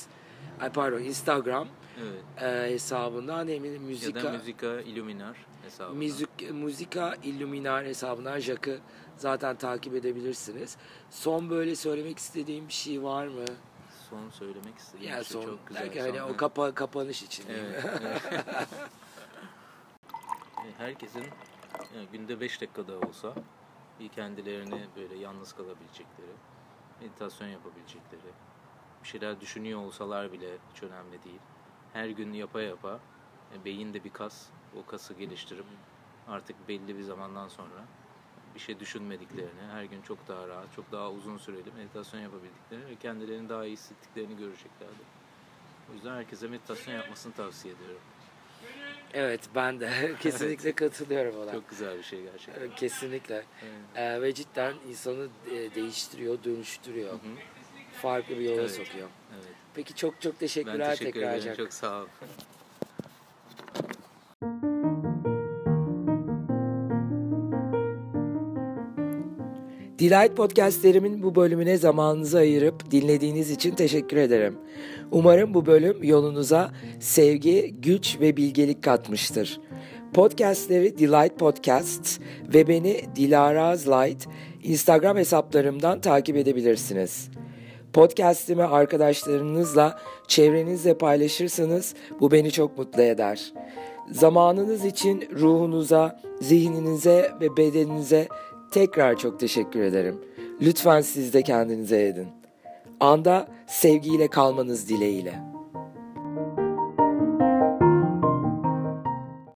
ay pardon Instagram Evet. e, hesabından hem de Ya müzika, da Müzika Illuminar müzik, müzika Illuminar hesabından Jack'ı zaten takip edebilirsiniz. Son böyle söylemek istediğim bir şey var mı? Son söylemek istediğim Yani şey son çok güzel. derken hani o kapa, kapanış için? Evet. evet. E, Herkesin yani günde 5 dakikada olsa bir kendilerini böyle yalnız kalabilecekleri, meditasyon yapabilecekleri, bir şeyler düşünüyor olsalar bile hiç önemli değil. Her gün yapa yapa e, beyin de bir kas, o kası geliştirip artık belli bir zamandan sonra bir şey düşünmediklerini, her gün çok daha rahat, çok daha uzun süreli meditasyon yapabildiklerini ve kendilerini daha iyi hissettiklerini göreceklerdi. O yüzden herkese meditasyon yapmasını tavsiye ediyorum. Evet ben de kesinlikle katılıyorum ona. Çok güzel bir şey gerçekten. Evet, Kesinlikle. Evet. Ee, ve cidden insanı e, değiştiriyor, dönüştürüyor. Hı hı. Farklı bir yola Evet. sokuyor. Evet. Peki çok çok Ben teşekkürler teşekkür tekrar ederim. Çok sağ ol. Delight Podcastlerimin bu bölümüne zamanınızı ayırıp dinlediğiniz için teşekkür ederim. Umarım bu bölüm yolunuza sevgi, güç ve bilgelik katmıştır. Podcastleri Delight Podcasts ve beni Dilaraz Light Instagram hesaplarımdan takip edebilirsiniz. Podcast'imi arkadaşlarınızla, çevrenizle paylaşırsanız bu beni çok mutlu eder. Zamanınız için ruhunuza, zihninize ve bedeninize tekrar çok teşekkür ederim. Lütfen siz de kendinize edin. Anda sevgiyle kalmanız dileğiyle.